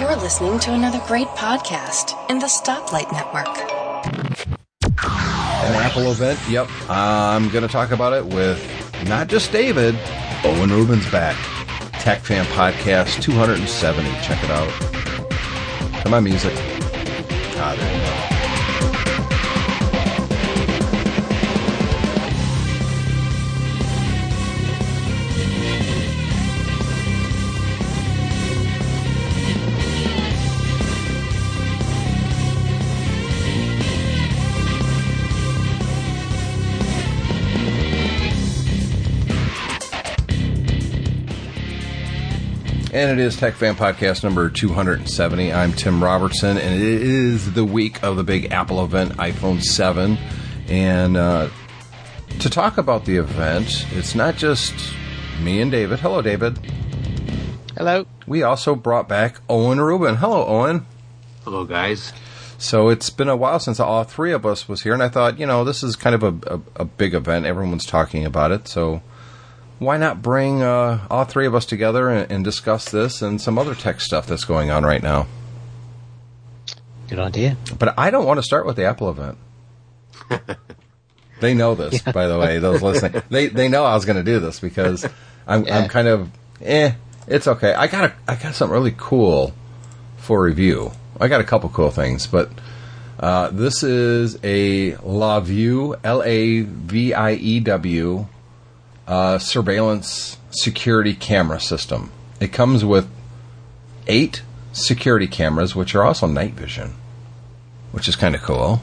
You're listening to another great podcast in the Stoplight Network. An Apple event, yep. I'm going to talk about it with not just David, Owen Rubin's back. Tech Fan Podcast 270. Check it out. Come on, music. Ah, And it is Tech Fan Podcast number 270. I'm Tim Robertson, and it is the week of the big Apple event, iPhone 7. And uh, to talk about the event, it's not just me and David. Hello, David. Hello. We also brought back Owen Rubin. Hello, Owen. Hello, guys. So it's been a while since all three of us was here, and I thought, you know, this is kind of a, a, a big event. Everyone's talking about it, so why not bring uh, all three of us together and, and, discuss this and some other tech stuff that's going on right now? Good idea. But I don't want to start with the Apple event. they know this, yeah. by the way. Those listening, they they know I was going to do this because I'm yeah. I'm kind of eh. It's okay. I got a, I got something really cool for review. I got a couple cool things, but. Uh, this is a LaView, L A V I E W uh, surveillance security camera system. It comes with eight security cameras, which are also night vision, which is kind of cool.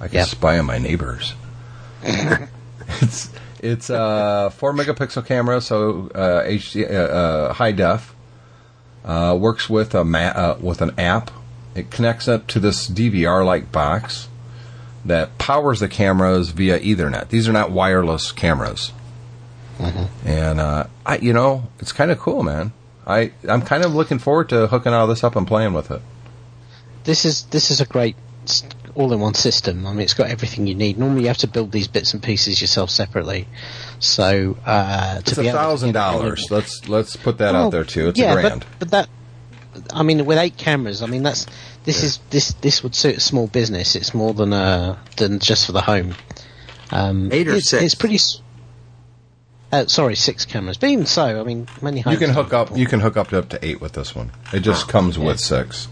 I can yep. spy on my neighbors. it's it's a four megapixel camera, so uh, HD uh, uh, high def. Uh, works with a ma- uh, with an app. It connects up to this DVR like box that powers the cameras via Ethernet. These are not wireless cameras. Mm-hmm. And uh, I, you know, it's kind of cool, man. I I'm kind of looking forward to hooking all this up and playing with it. This is this is a great all-in-one system. I mean, it's got everything you need. Normally, you have to build these bits and pieces yourself separately. So uh, it's a thousand dollars. Let's let's put that well, out there too. It's yeah, a grand. But, but that, I mean, with eight cameras, I mean that's this yeah. is this this would suit a small business. It's more than uh than just for the home. Um, eight or it's, six. It's pretty. Uh, sorry, six cameras. But even so, I mean, many you can hook up. You can hook up to up to eight with this one. It just oh, comes yeah. with six.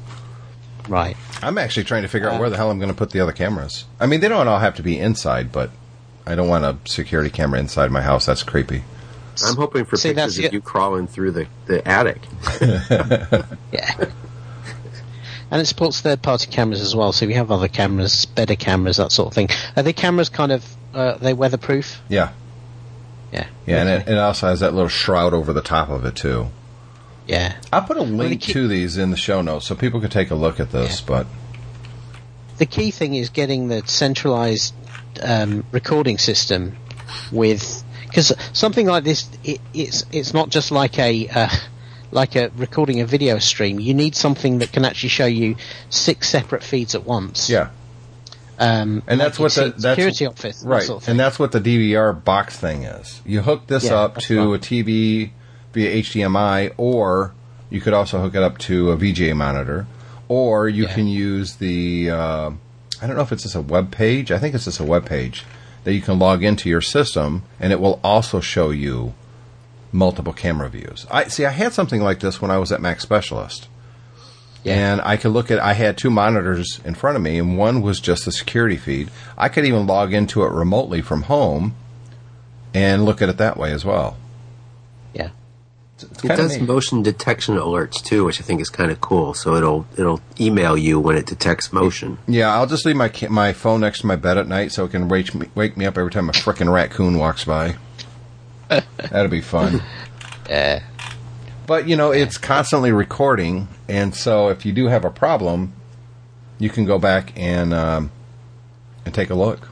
Right. I'm actually trying to figure uh, out where the hell I'm going to put the other cameras. I mean, they don't all have to be inside, but I don't want a security camera inside my house. That's creepy. I'm hoping for See, pictures of you crawling through the, the attic. yeah. And it supports third party cameras as well, so we have other cameras, better cameras, that sort of thing. Are the cameras kind of uh, they weatherproof? Yeah. Yeah. Yeah, and it, it, also has that little shroud over the top of it too. Yeah. I'll put a link key- to these in the show notes so people can take a look at this. Yeah. But the key thing is getting the centralized um, recording system with because something like this, it, it's it's not just like a. Uh, like a recording a video stream, you need something that can actually show you six separate feeds at once. Yeah. Um, and that's what the that's, security office, right? Sort of and that's what the DVR box thing is. You hook this yeah, up to a TV via HDMI, or you could also hook it up to a VGA monitor, or you yeah. can use the. Uh, I don't know if it's just a web page. I think it's just a web page that you can log into your system, and it will also show you multiple camera views. I see. I had something like this when I was at Mac Specialist and I could look at. I had two monitors in front of me, and one was just the security feed. I could even log into it remotely from home and look at it that way as well. Yeah, it does neat. motion detection alerts too, which I think is kind of cool. So it'll it'll email you when it detects motion. Yeah, I'll just leave my my phone next to my bed at night so it can wake me, wake me up every time a frickin' raccoon walks by. That'd be fun. Yeah. But you know, it's constantly recording, and so if you do have a problem, you can go back and um, and take a look.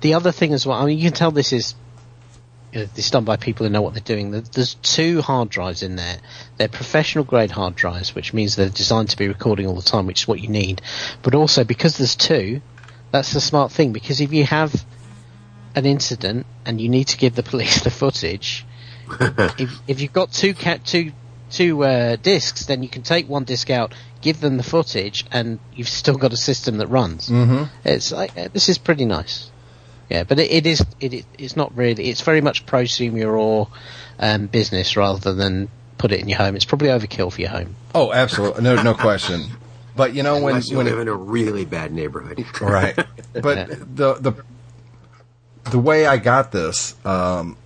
The other thing as well, I mean, you can tell this is this done by people who know what they're doing. There's two hard drives in there. They're professional grade hard drives, which means they're designed to be recording all the time, which is what you need. But also because there's two, that's the smart thing. Because if you have an incident and you need to give the police the footage, if, if you've got two cat two two uh, discs, then you can take one disc out, give them the footage, and you've still got a system that runs. Mm-hmm. It's like uh, this is pretty nice. Yeah, but it, it is it, it it's not really. It's very much prosumer or um, business rather than put it in your home. It's probably overkill for your home. Oh, absolutely, no, no question. But you know when Unless you when live in a really bad neighborhood. right, but the the the way I got this um,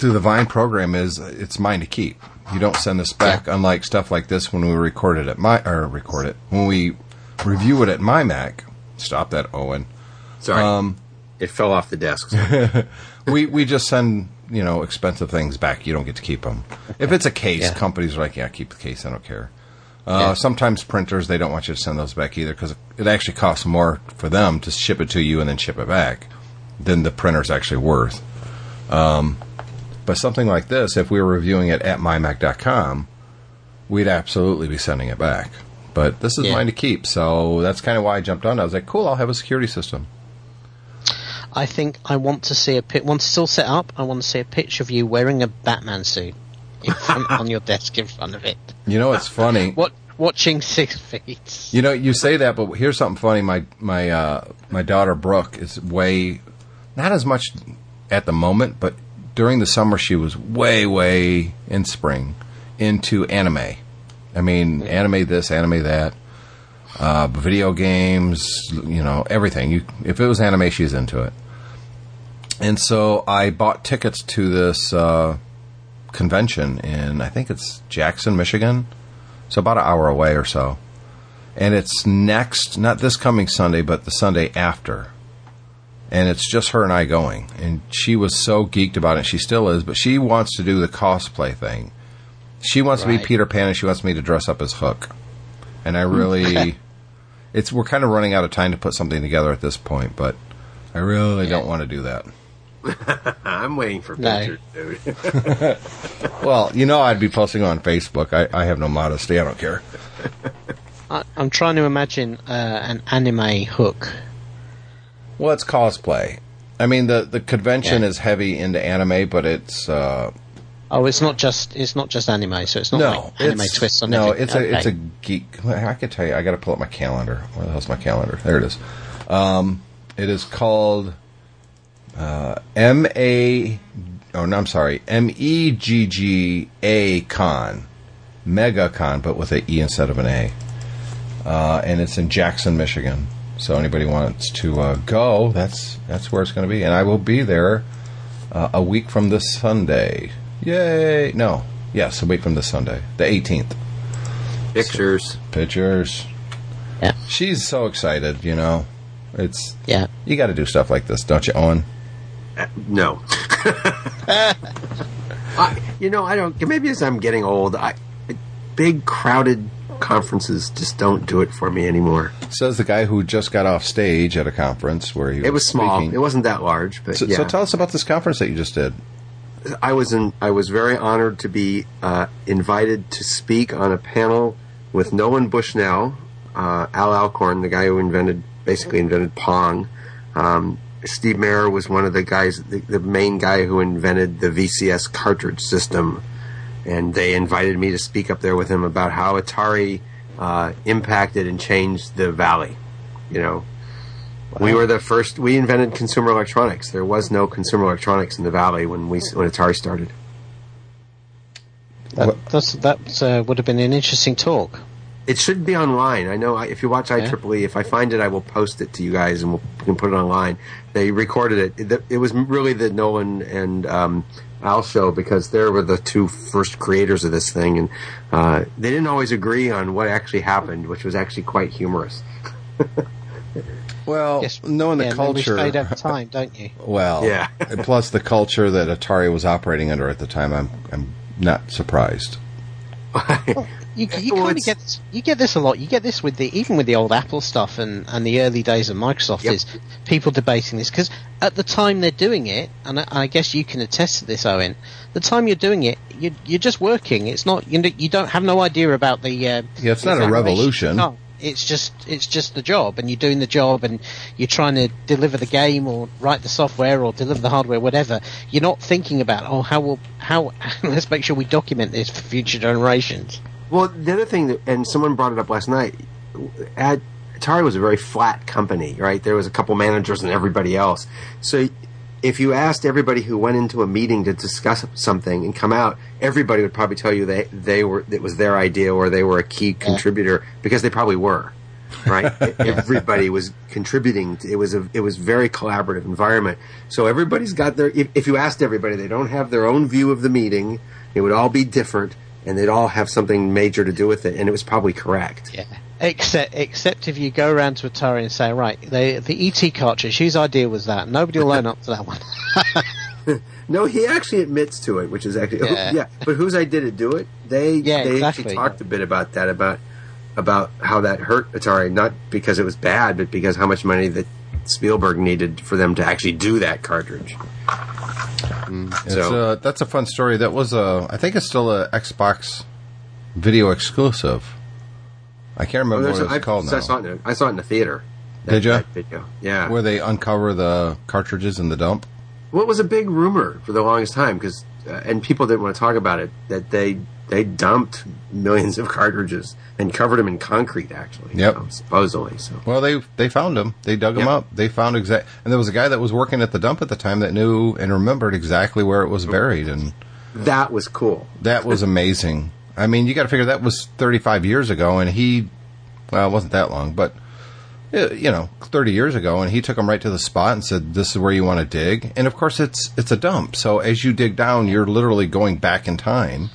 through the Vine program is it's mine to keep. You don't send this back, unlike stuff like this when we record it at my or record it when we review it at my Mac. Stop that, Owen. Sorry, Um, it fell off the desk. we we just send you know expensive things back. You don't get to keep them. If it's a case, Yeah. companies are like, yeah, keep the case. I don't care. Uh, Yeah. Sometimes printers they don't want you to send those back either because it actually costs more for them to ship it to you and then ship it back than the printer's actually worth. Um, but something like this, if we were reviewing it at mymac.com, we'd absolutely be sending it back. But this is Yeah. mine to keep, so that's kind of why I jumped on. it. I was like, cool, I'll have a security system. I think I want to see a pic. Once it's all set up, I want to see a picture of you wearing a Batman suit in front, on your desk in front of it. You know, it's funny. What watching Six Feet? You know, you say that, but here's something funny. My my uh, my daughter Brooke is way not as much at the moment, but during the summer she was way way in spring into anime. I mean, anime this, anime that, uh, video games, you know, everything. You if it was anime, she's into it. And so I bought tickets to this uh, convention in I think it's Jackson, Michigan. So about an hour away or so and it's next, not this coming Sunday, but the Sunday after. And it's just her and I going. And she was so geeked about it. She still is, but she wants to do the cosplay thing. She wants to be Peter Pan and she wants me to dress up as Hook. And I really, it's, we're kind of running out of time to put something together at this point, but I really don't want to do that. I'm waiting for No. pictures, dude. Well, you know, I'd be posting on Facebook. I, I have no modesty. I don't care. I, I'm trying to imagine uh, an anime hook. Well, it's cosplay. I mean, the, the convention Yeah. is heavy into anime, but it's, uh, Oh, it's not just it's not just anime, so it's not no, like anime it's, twists on no, it's a it's a geek. I can tell you, I got to pull up my calendar. Where the hell's my calendar? There it is. Um, it is called uh, M A. Oh no, I'm sorry, M E G G A Con, Mega Con, but with a E instead of an A. Uh, and it's in Jackson, Michigan. So anybody wants to uh, go, that's that's where it's going to be, and I will be there uh, a week from this Sunday. Yay! No, yes, a week from this Sunday, the 18th. Pictures. Pictures. Yeah. She's so excited, you know. It's yeah. you got to do stuff like this, don't you, Owen? No. I, you know, I don't. Maybe as I'm getting old, I big crowded conferences just don't do it for me anymore. Says the guy who just got off stage at a conference where he was. It was small. speaking. It wasn't that large, but So, yeah. so tell us about this conference that you just did. I was in, I was very honored to be uh, invited to speak on a panel with Nolan Bushnell, uh, Al Alcorn, the guy who invented basically invented Pong. Um, Steve Mayer was one of the guys, the, the main guy who invented the VCS cartridge system, and they invited me to speak up there with him about how Atari uh, impacted and changed the Valley. You know, we were the first. We invented consumer electronics. There was no consumer electronics in the valley when we when Atari started. That, that's, that uh, would have been an interesting talk. It should be online. I know I- if you watch IEEE, if I find it, I will post it to you guys and we'll, we can put it online. They recorded it. It, it was really the Nolan and um, Al show because they were the two first creators of this thing, and uh, they didn't always agree on what actually happened, which was actually quite humorous. Well, Yes, knowing the yeah, culture, We fade over time, don't you? well, Yeah. plus the culture that Atari was operating under at the time, I'm I'm not surprised. You, you Well, kind of get this, you get this a lot. You get this with the even with the old Apple stuff and, and the early days of Microsoft Yep. is people debating this because at the time they're doing it, and I, I guess you can attest to this, Owen. The time you're doing it, you, you're just working. It's not you, know, you don't have no idea about the. Uh, Yeah, it's not a revolution. No, It's just it's just the job, and you're doing the job, and you're trying to deliver the game or write the software or deliver the hardware, whatever. You're not thinking about oh how will how let's make sure we document this for future generations. Well, the other thing, that, and someone brought it up last night, at, Atari was a very flat company, right? There was a couple managers and everybody else. So if you asked everybody who went into a meeting to discuss something and come out, everybody would probably tell you they they were it was their idea or they were a key contributor because they probably were. Right, everybody was contributing. It was a it was very collaborative environment. So everybody's got their. If, if you asked everybody, they don't have their own view of the meeting. It would all be different, and they'd all have something major to do with it, and it was probably correct. Yeah. Except, except if you go around to Atari and say, right, the the ET cartridge, whose idea was that? Nobody will own up to that one. no, he actually admits to it, which is actually Yeah. yeah. But whose idea to do it? They Yeah, they exactly. actually talked a bit about that about about how that hurt Atari, not because it was bad, but because how much money that Spielberg needed for them to actually do that cartridge. It's, So- uh, that's a fun story. That was a, I think it's still a Xbox video exclusive. I can't remember there's what it's I, called so I saw it in a, I saw it in the theater. That, Did you? that video? Yeah. Where they uncover the cartridges in the dump. Well, was a big rumor for the longest time because, uh, and people didn't want to talk about it. That they they dumped millions of cartridges and covered them in concrete, actually. you know, supposedly. So Well, they they found them. They dug Yeah. up. They found exact. And there was a guy that was working at the dump at the time that knew and remembered exactly where it was buried, and that was cool. that was amazing. I mean, you got to figure that was 35 years ago, and he, well, it wasn't that long, but uh, you know, 30 years ago, and he took him right to the spot and said, "This is where you want to dig." And of course, it's it's a dump. So as you dig down, you're literally going back in time,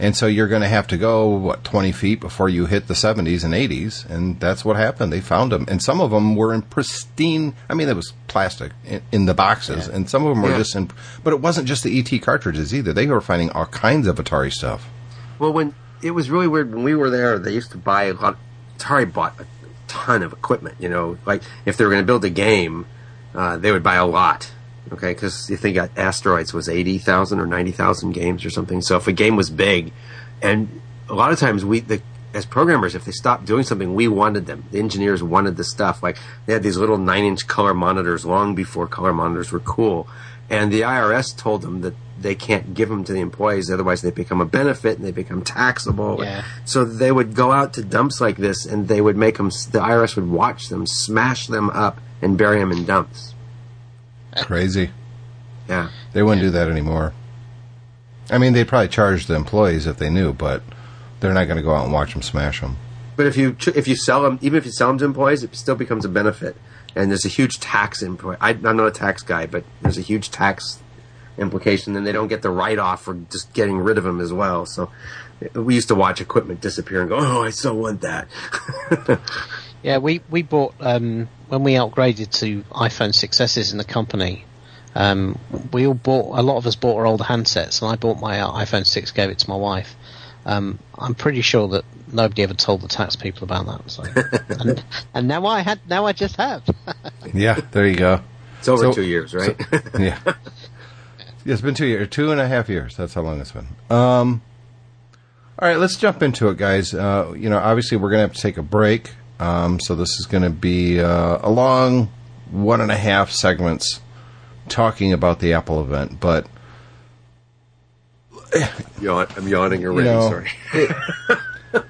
and so you're going to have to go what 20 feet before you hit the 70s and 80s, and that's what happened. They found them, and some of them were in pristine. I mean, it was plastic in, in the boxes, and some of them were Yeah. just in. But it wasn't just the ET cartridges either. They were finding all kinds of Atari stuff. Well, when it was really weird when we were there, they used to buy a lot. Atari bought a ton of equipment. You know, like if they were going to build a game, uh, they would buy a lot. Okay, because you think Asteroids was eighty thousand or ninety thousand games or something. So if a game was big, and a lot of times we the as programmers, if they stopped doing something, we wanted them. The engineers wanted the stuff. Like they had these little nine-inch color monitors long before color monitors were cool, and the IRS told them that they can't give them to the employees, otherwise they become a benefit and they become taxable. Yeah. So they would go out to dumps like this, and they would make them. The IRS would watch them, smash them up, and bury them in dumps. Crazy. Yeah. They wouldn't do that anymore. I mean, they'd probably charge the employees if they knew, but they're not going to go out and watch them smash them. But if you if you sell them, even if you sell them to employees, it still becomes a benefit. And there's a huge tax input. I, I'm not a tax guy, but there's a huge tax implication, and they don't get the write off for just getting rid of them as well. So we used to watch equipment disappear and go, "Oh, I still want that." Yeah, we we bought um, when we upgraded to iPhone 6s in the company. Um, we all bought a lot of us bought our old handsets, and I bought my uh, iPhone 6, gave it to my wife. Um, I'm pretty sure that nobody ever told the tax people about that. So, and, and now I had, now I just have. Yeah, there you go. it's over So- two years, right? Yeah. yeah. It's been two years, two and a half years. That's how long it's been. Um, all right, let's jump into it, guys. Uh, you know, obviously, we're going to have to take a break. Um, so this is going to be uh, a long one and a half segments talking about the Apple event. But Yawn, I'm yawning already. know, sorry.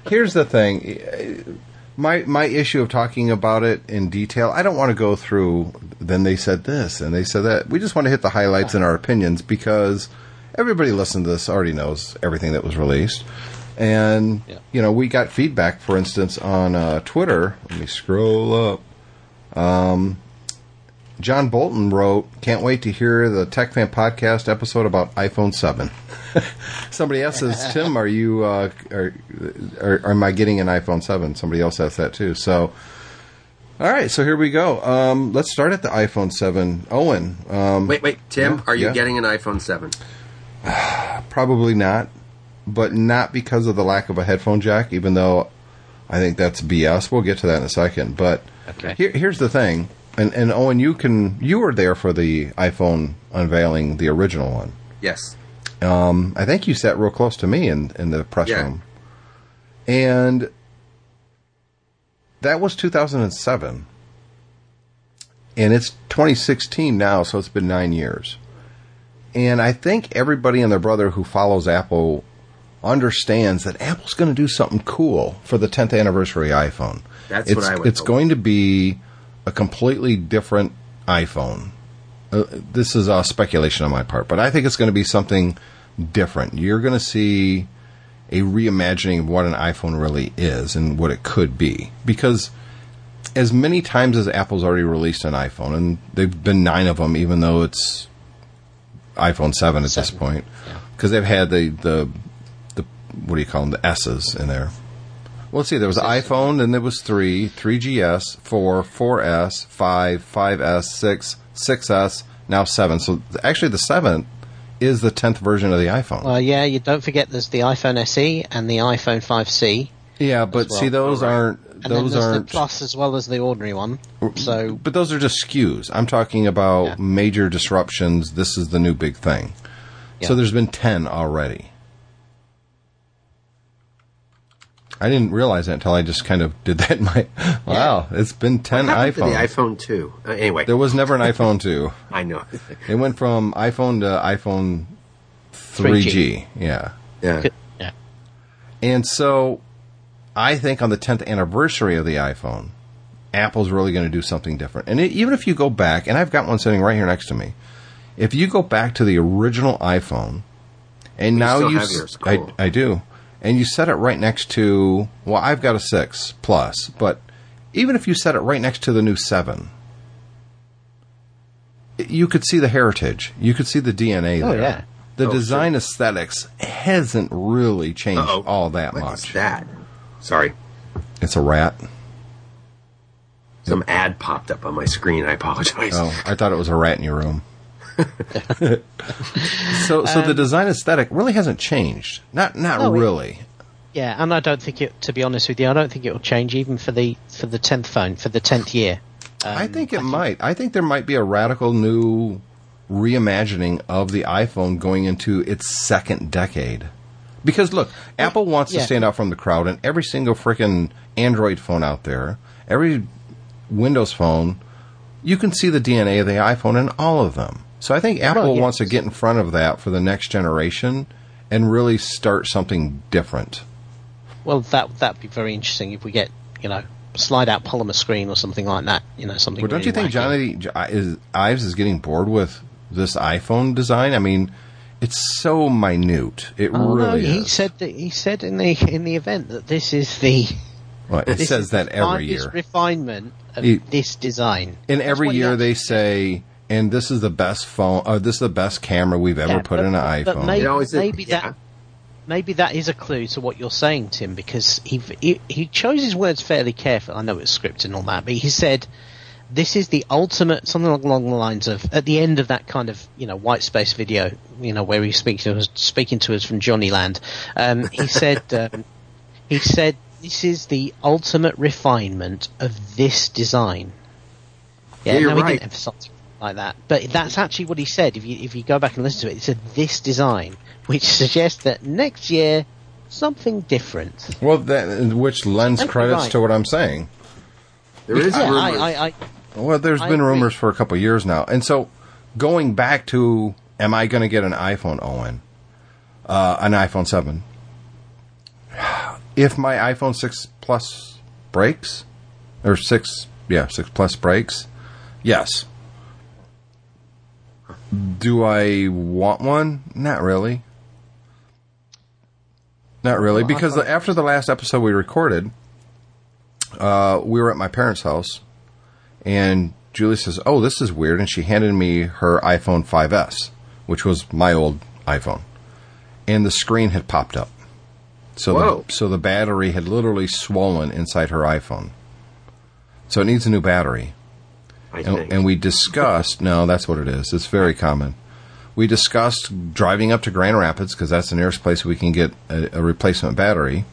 here's the thing my my issue of talking about it in detail i don't want to go through then they said this and they said that we just want to hit the highlights in our opinions because everybody listening to this already knows everything that was released and Yeah. you know we got feedback for instance on uh, twitter let me scroll up um, john bolton wrote can't wait to hear the tech fan podcast episode about iphone 7 Somebody else says, Tim, are you, uh, are, are, am I getting an iPhone 7? Somebody else asked that too. So, all right, so here we go. Um, let's start at the iPhone 7. Owen, um, Wait, wait, Tim, Yeah, are you yeah. getting an iPhone Seven? probably not, but not because of the lack of a headphone jack, even though I think that's BS. We'll get to that in a second. But Okay. here, here's the thing. And, and Owen, you can, you were there for the iPhone unveiling, the original one. Yes. Um, I think you sat real close to me in, in the press Yeah. room. And that was 2007. And it's 2016 now, so it's been nine years. And I think everybody and their brother who follows Apple understands that Apple's going to do something cool for the 10th anniversary iPhone. That's it's, what I would It's hope. going to be a completely different iPhone. Uh, this is uh, speculation on my part, but I think it's going to be something different. You're going to see a reimagining of what an iPhone really is and what it could be. Because as many times as Apple's already released an iPhone, and they've been nine of them, even though it's iPhone 7 at this Seven. point, Yeah. because they've had the, the, what do you call them, the S's in there. Well, let's see, there was iPhone, then there was 3, 3GS, 4, 4S, 5, 5S, 6, 6S, now 7. So actually, the 7 is the 10th version of the iPhone. Well, yeah, you don't forget there's the iPhone SE and the iPhone 5C, yeah, but well. see, those right. aren't, and those aren't, the Plus as well as the ordinary one. So but those are just SKUs. I'm talking about Yeah. major disruptions. This is the new big thing. So there's been 10 already. I didn't realize that until I just kind of did that in my. Wow, it's been 10 What happened to iPhones. the iPhone 2? Uh, anyway, There was never an iPhone 2. I know. It went from iPhone to iPhone 3G. Yeah. yeah. yeah, And so I think on the 10th anniversary of the iPhone, Apple's really going to do something different. And it, even if you go back, and I've got one sitting right here next to me, if you go back to the original iPhone, and now still you, have yours. Cool. I, I do, and you set it right next to, well, I've got a 6 Plus, but even if you set it right next to the new 7, you could see the heritage. You could see the DNA Oh, there. yeah. The Oh, design aesthetics hasn't really changed Uh-oh. all that What much. is that? Sorry. It's a rat. Some ad popped up on my screen. I apologize. Oh, I thought it was a rat in your room. so, so the design aesthetic really hasn't changed. Not, not No, it- really. yeah, and I don't think it. To be honest with you, I don't think it will change even for the for the tenth phone for the tenth year. I Um, think it might. I think there might be a radical new reimagining of the iPhone going into its second decade. Because look, Apple wants to yeah. stand out from the crowd, and every single freaking Android phone out there, every Windows phone, you can see the DNA of the iPhone in all of them. So I think Apple Well, wants to get in front of that for the next generation and really start something different. Well, that that'd be very interesting if we get you know slide out polymer screen or something like that. You know something. But don't you think wacky. Johnny is, Ives is getting bored with this iPhone design? I mean, it's so minute. It Oh, no, really he is. said that he said in the in the event that this is the Well, it says that every year. refinement of this design. And That's every year they say, and this is the best phone, or this is the best camera we've ever Yeah, put but- in an but iPhone. maybe, It always is, maybe yeah. that maybe that is a clue to what you're saying, Tim, because he, he he chose his words fairly carefully. I know it's scripted and all that, but he said this is the ultimate something along the lines of at the end of that kind of you know white space video, you know where he speaks to us speaking to us from Johnny Land. Um, he said um, he said this is the ultimate refinement of this design. Yeah, you're no, he right. didn't emphasize it like that, but that's actually what he said. If you if you go back and listen to it, he said this design, which suggests that next year something different. well, that, which lends Might be credits right. to what I'm saying. There is Yeah, rumors. I, I, I Well, there's I been agree. rumors for a couple years now, and so going back to, am I going to get an iPhone, Owen? Uh, an iPhone seven. If my iPhone six Plus breaks, or six, yeah, six Plus breaks, yes. Do I want one? Not really. Not really, Well, because thought- after the last episode we recorded, uh, we were at my parents' house, and Julie says, "Oh, this is weird," and she handed me her iPhone 5s, which was my old iPhone, and the screen had popped up. So Whoa. the, so the battery had literally swollen inside her iPhone. So it needs a new battery. I And, think. and we discussed, no, that's what it is. It's very common. We discussed driving up to Grand Rapids because that's the nearest place we can get a, a replacement battery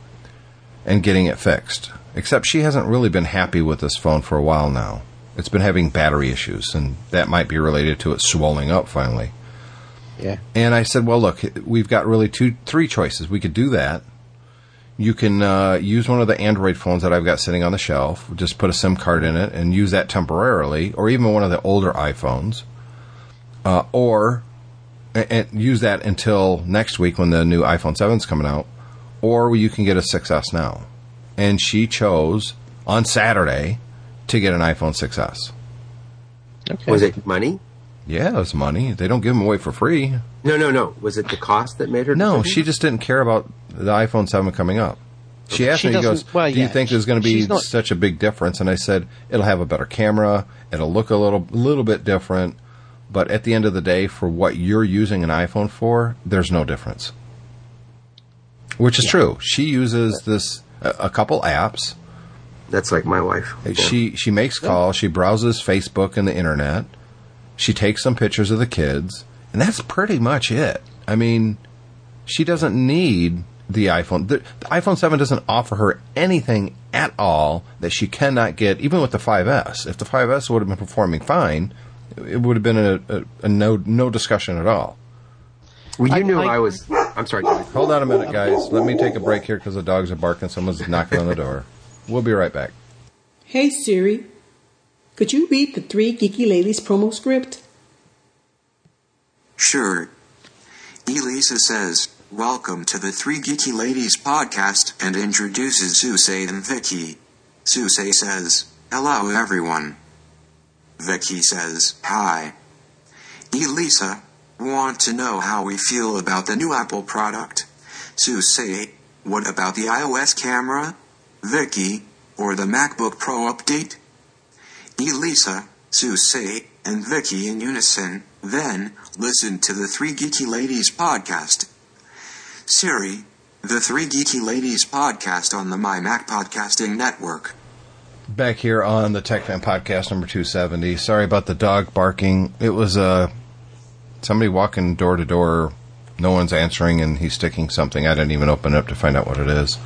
and getting it fixed. Except she hasn't really been happy with this phone for a while now. It's been having battery issues, and that might be related to it swelling up finally. yeah. And I said, well, look, we've got really two, three choices. We could do that. You can uh, use one of the Android phones that I've got sitting on the shelf. Just put a SIM card in it and use that temporarily, or even one of the older iPhones, uh, or and, and use that until next week when the new iPhone 7 is coming out, or you can get a 6S now. And she chose on Saturday to get an iPhone 6S. Okay. Was it money? Yeah, it was money. They don't give them away for free. No, no, no. Was it the cost that made her? No, decision? she just didn't care about the iPhone 7 coming up. She asked She me, she goes, well, Do you yeah, think there's going to be not- such a big difference? And I said, It'll have a better camera. It'll look a little, little bit different. But at the end of the day, for what you're using an iPhone for, there's no difference. Which is true. She uses this, a, a couple apps. That's like my wife. Yeah. She she makes calls. She browses Facebook and the internet. She takes some pictures of the kids, and that's pretty much it. I mean, she doesn't need the iPhone. The, the iPhone Seven doesn't offer her anything at all that she cannot get, even with the 5S. If the 5S would have been performing fine, it would have been a, a, a no no discussion at all. Well, you I- knew I- I, was. I'm sorry. Johnny. Hold on a minute, guys. Let me take a break here because the dogs are barking. Someone's knocking on the door. We'll be right back. Hey Siri, could you read the Three Geeky Ladies promo script? Sure. Elisa says, Welcome to the Three Geeky Ladies podcast and introduces Suse and Vicky. Suse says, Hello everyone. Vicky says, Hi. Elisa, want to know how we feel about the new Apple product? Suse, what about the iOS camera? Vicky, or the MacBook Pro update? Elisa, Suse, and Vicky in unison, then listen to the Three Geeky Ladies podcast. Siri, the Three Geeky Ladies podcast on the My Mac Podcasting Network. Back here on the Tech Fan Podcast number 270. Sorry about the dog barking. It was uh, somebody walking door to door. No one's answering, and he's sticking something. I didn't even open it up to find out what it is.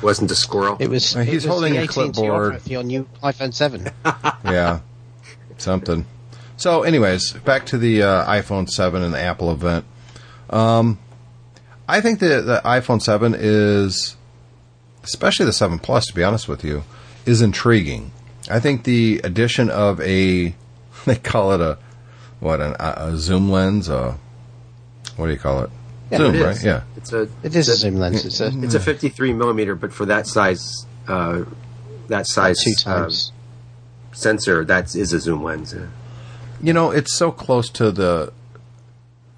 Wasn't a squirrel. It was. He's it was holding the a AT&T clipboard. offer for your new iPhone 7. Yeah, something. So, anyways, back to the uh, iPhone 7 and the Apple event. Um, I think the, the iPhone 7 is, especially the 7 Plus, to be honest with you, is intriguing. I think the addition of a, they call it a, what, an, a, a zoom lens? A, what do you call it? Yeah, zoom, It is. right? Yeah. It's a. It is a zoom lens. It's a It's a 53 millimeter, but for that size, uh, that size two uh, sensor, that is a zoom lens. yeah. You know, it's so close to the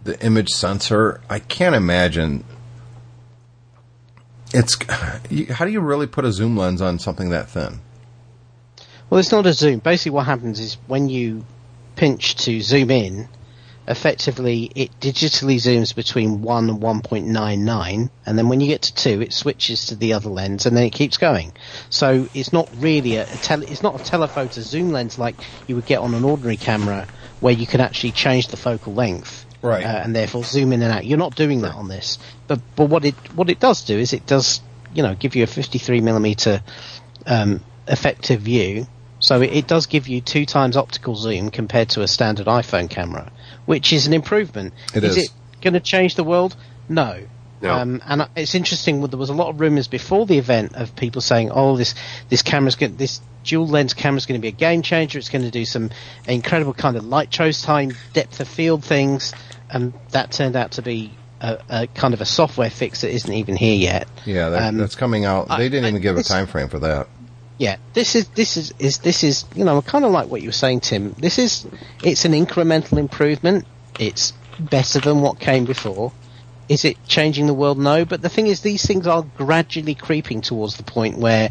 the image sensor. I can't imagine. It's how do you really put a zoom lens on something that thin? Well, it's not a zoom. Basically, what happens is when you pinch to zoom in, effectively it digitally zooms between 1 and 1.99, and then when you get to 2, it switches to the other lens, and then it keeps going. So it's not really a, a tele, it's not a telephoto zoom lens like you would get on an ordinary camera, where you can actually change the focal length. Right. Uh, and therefore zoom in and out. You're not doing that on this. But but what it what it does do is it does you know give you a 53 millimeter um, effective view. So it, it does give you two times optical zoom compared to a standard iPhone camera, which is an improvement. It is is. it going to change the world? No. No. Um, and it's interesting. There was a lot of rumors before the event of people saying, "Oh, this this camera's going, this dual lens camera's going to be a game changer. It's going to do some incredible kind of light chose time, depth of field things." And that turned out to be a, a kind of a software fix that isn't even here yet. Yeah, that, Um, that's coming out. They didn't I- even give a time frame for that. Yeah, this is this is is this is you know kind of like what you were saying, Tim. This is it's an incremental improvement. It's better than what came before. Is it changing the world? No, but the thing is, these things are gradually creeping towards the point where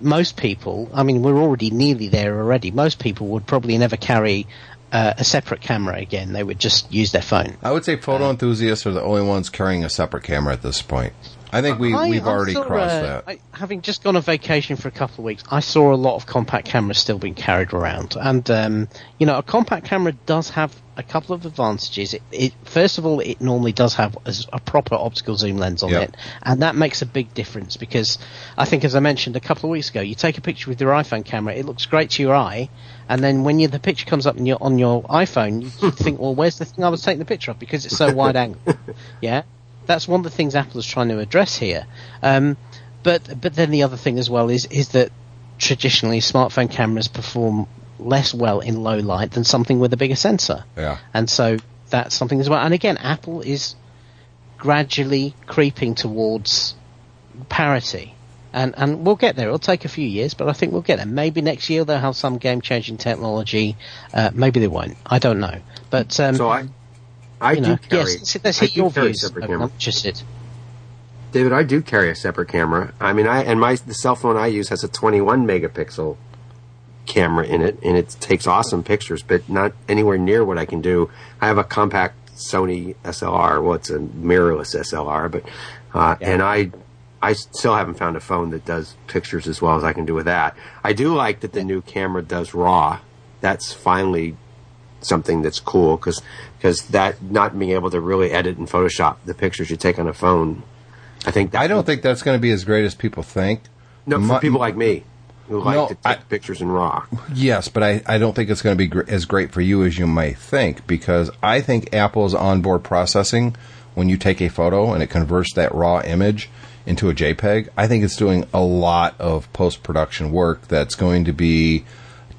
most people, I mean, we're already nearly there already. Most people would probably never carry uh, a separate camera again. They would just use their phone. I would say photo Uh, enthusiasts are the only ones carrying a separate camera at this point. I think we we've I already saw, crossed uh, that. I, having just gone on vacation for a couple of weeks, I saw a lot of compact cameras still being carried around, and um, you know, a compact camera does have a couple of advantages. It, it first of all, it normally does have a proper optical zoom lens on Yep. it, and that makes a big difference because I think, as I mentioned a couple of weeks ago, you take a picture with your iPhone camera, it looks great to your eye, and then when you, the picture comes up in your, on your iPhone, you, you think, well, where's the thing I was taking the picture of because it's so wide angle? Yeah, that's one of the things Apple is trying to address here. Um, But but then the other thing as well is is that traditionally smartphone cameras perform less well in low light than something with a bigger sensor. Yeah. And so that's something as well. And again, Apple is gradually creeping towards parity. And and we'll get there. It'll take a few years, but I think we'll get there. Maybe next year they'll have some game changing technology. Uh, maybe they won't. I don't know. But um, So I, I you know, do carry. yes, let's, let's I hit do your carry views. separate I'm camera. interested. David, I do carry a separate camera. I mean, I and my the cell phone I use has a 21 megapixel camera in it, and it takes awesome pictures, but not anywhere near what I can do. I have a compact Sony SLR. Well, it's a mirrorless SLR, but uh, and I. I still haven't found a phone that does pictures as well as I can do with that. I do like that the new camera does RAW. That's finally something that's cool because because that not being able to really edit in Photoshop the pictures you take on a phone. I think I don't think that's going to be as great as people think. no for My- people like me who like No, to take I- pictures in RAW. Yes, but I, I don't think it's going to be gr- as great for you as you might think because I think Apple's onboard processing, when you take a photo and it converts that raw image into a JPEG, I think it's doing a lot of post production work that's going to be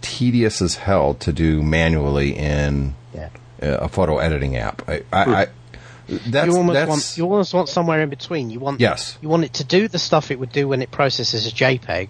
tedious as hell to do manually in Yeah. Uh, a photo editing app. I, I, I that's, you almost that's want you almost want somewhere in between. You want Yes. You want it to do the stuff it would do when it processes a JPEG,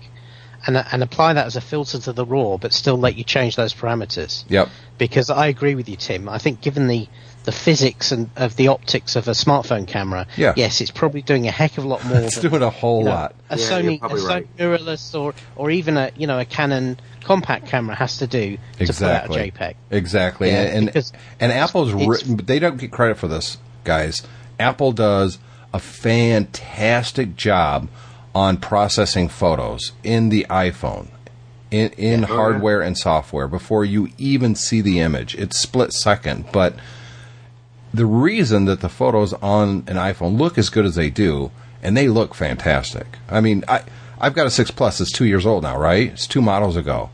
and and apply that as a filter to the raw, but still let you change those parameters. yep. Because I agree with you, Tim. I think given the the physics and of the optics of a smartphone camera, Yeah. yes, it's probably doing a heck of a lot more. It's than, doing a whole you know, lot. A Yeah, Sony, a probably Sony right. mirrorless, or or even a you know a Canon compact camera has to do to Exactly. put out a JPEG. Exactly. Yeah, and because and Apple's it's- ri- they don't get credit for this, guys. Apple does a fantastic job on processing photos in the iPhone. In, in Yeah. Oh, yeah. hardware and software before you even see the image. It's split second, but the reason that the photos on an iPhone look as good as they do, and they look fantastic. I mean, I I've got a six plus. It's two years old now, right? It's two models ago,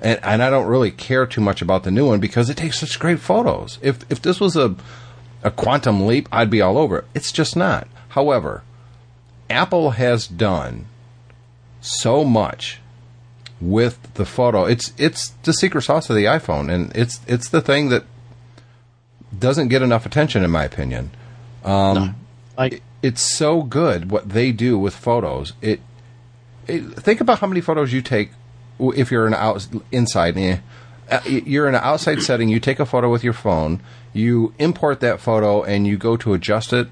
and and I don't really care too much about the new one because it takes such great photos. If if this was a a quantum leap, I'd be all over it. It's just not. However, Apple has done so much with the photo. It's it's the secret sauce of the iPhone, and it's it's the thing that doesn't get enough attention, in my opinion. I, It's so good what they do with photos. It, it think about how many photos you take if you're an out inside. Eh, uh, you're in an outside setting. You take a photo with your phone. You import that photo, and you go to adjust it.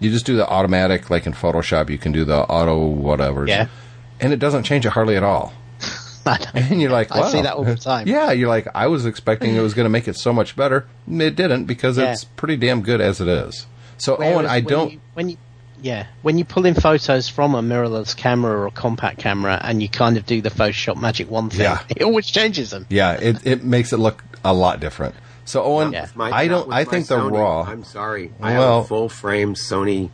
You just do the automatic, like in Photoshop. You can do the auto whatever. Yeah. And it doesn't change it hardly at all. I don't- And you're like, I see that all the time. Yeah, you're like, I was expecting it was going to make it so much better. It didn't because Yeah. it's pretty damn good as it is. So, Whereas Owen, I when don't. You, when you, yeah, when you pull in photos from a mirrorless camera or a compact camera, and you kind of do the Photoshop magic one thing, Yeah. it always changes them. yeah, it, it makes it look a lot different. So, Owen, Yeah. My- I don't. I my think the raw. I'm sorry. I have Well- a full frame Sony.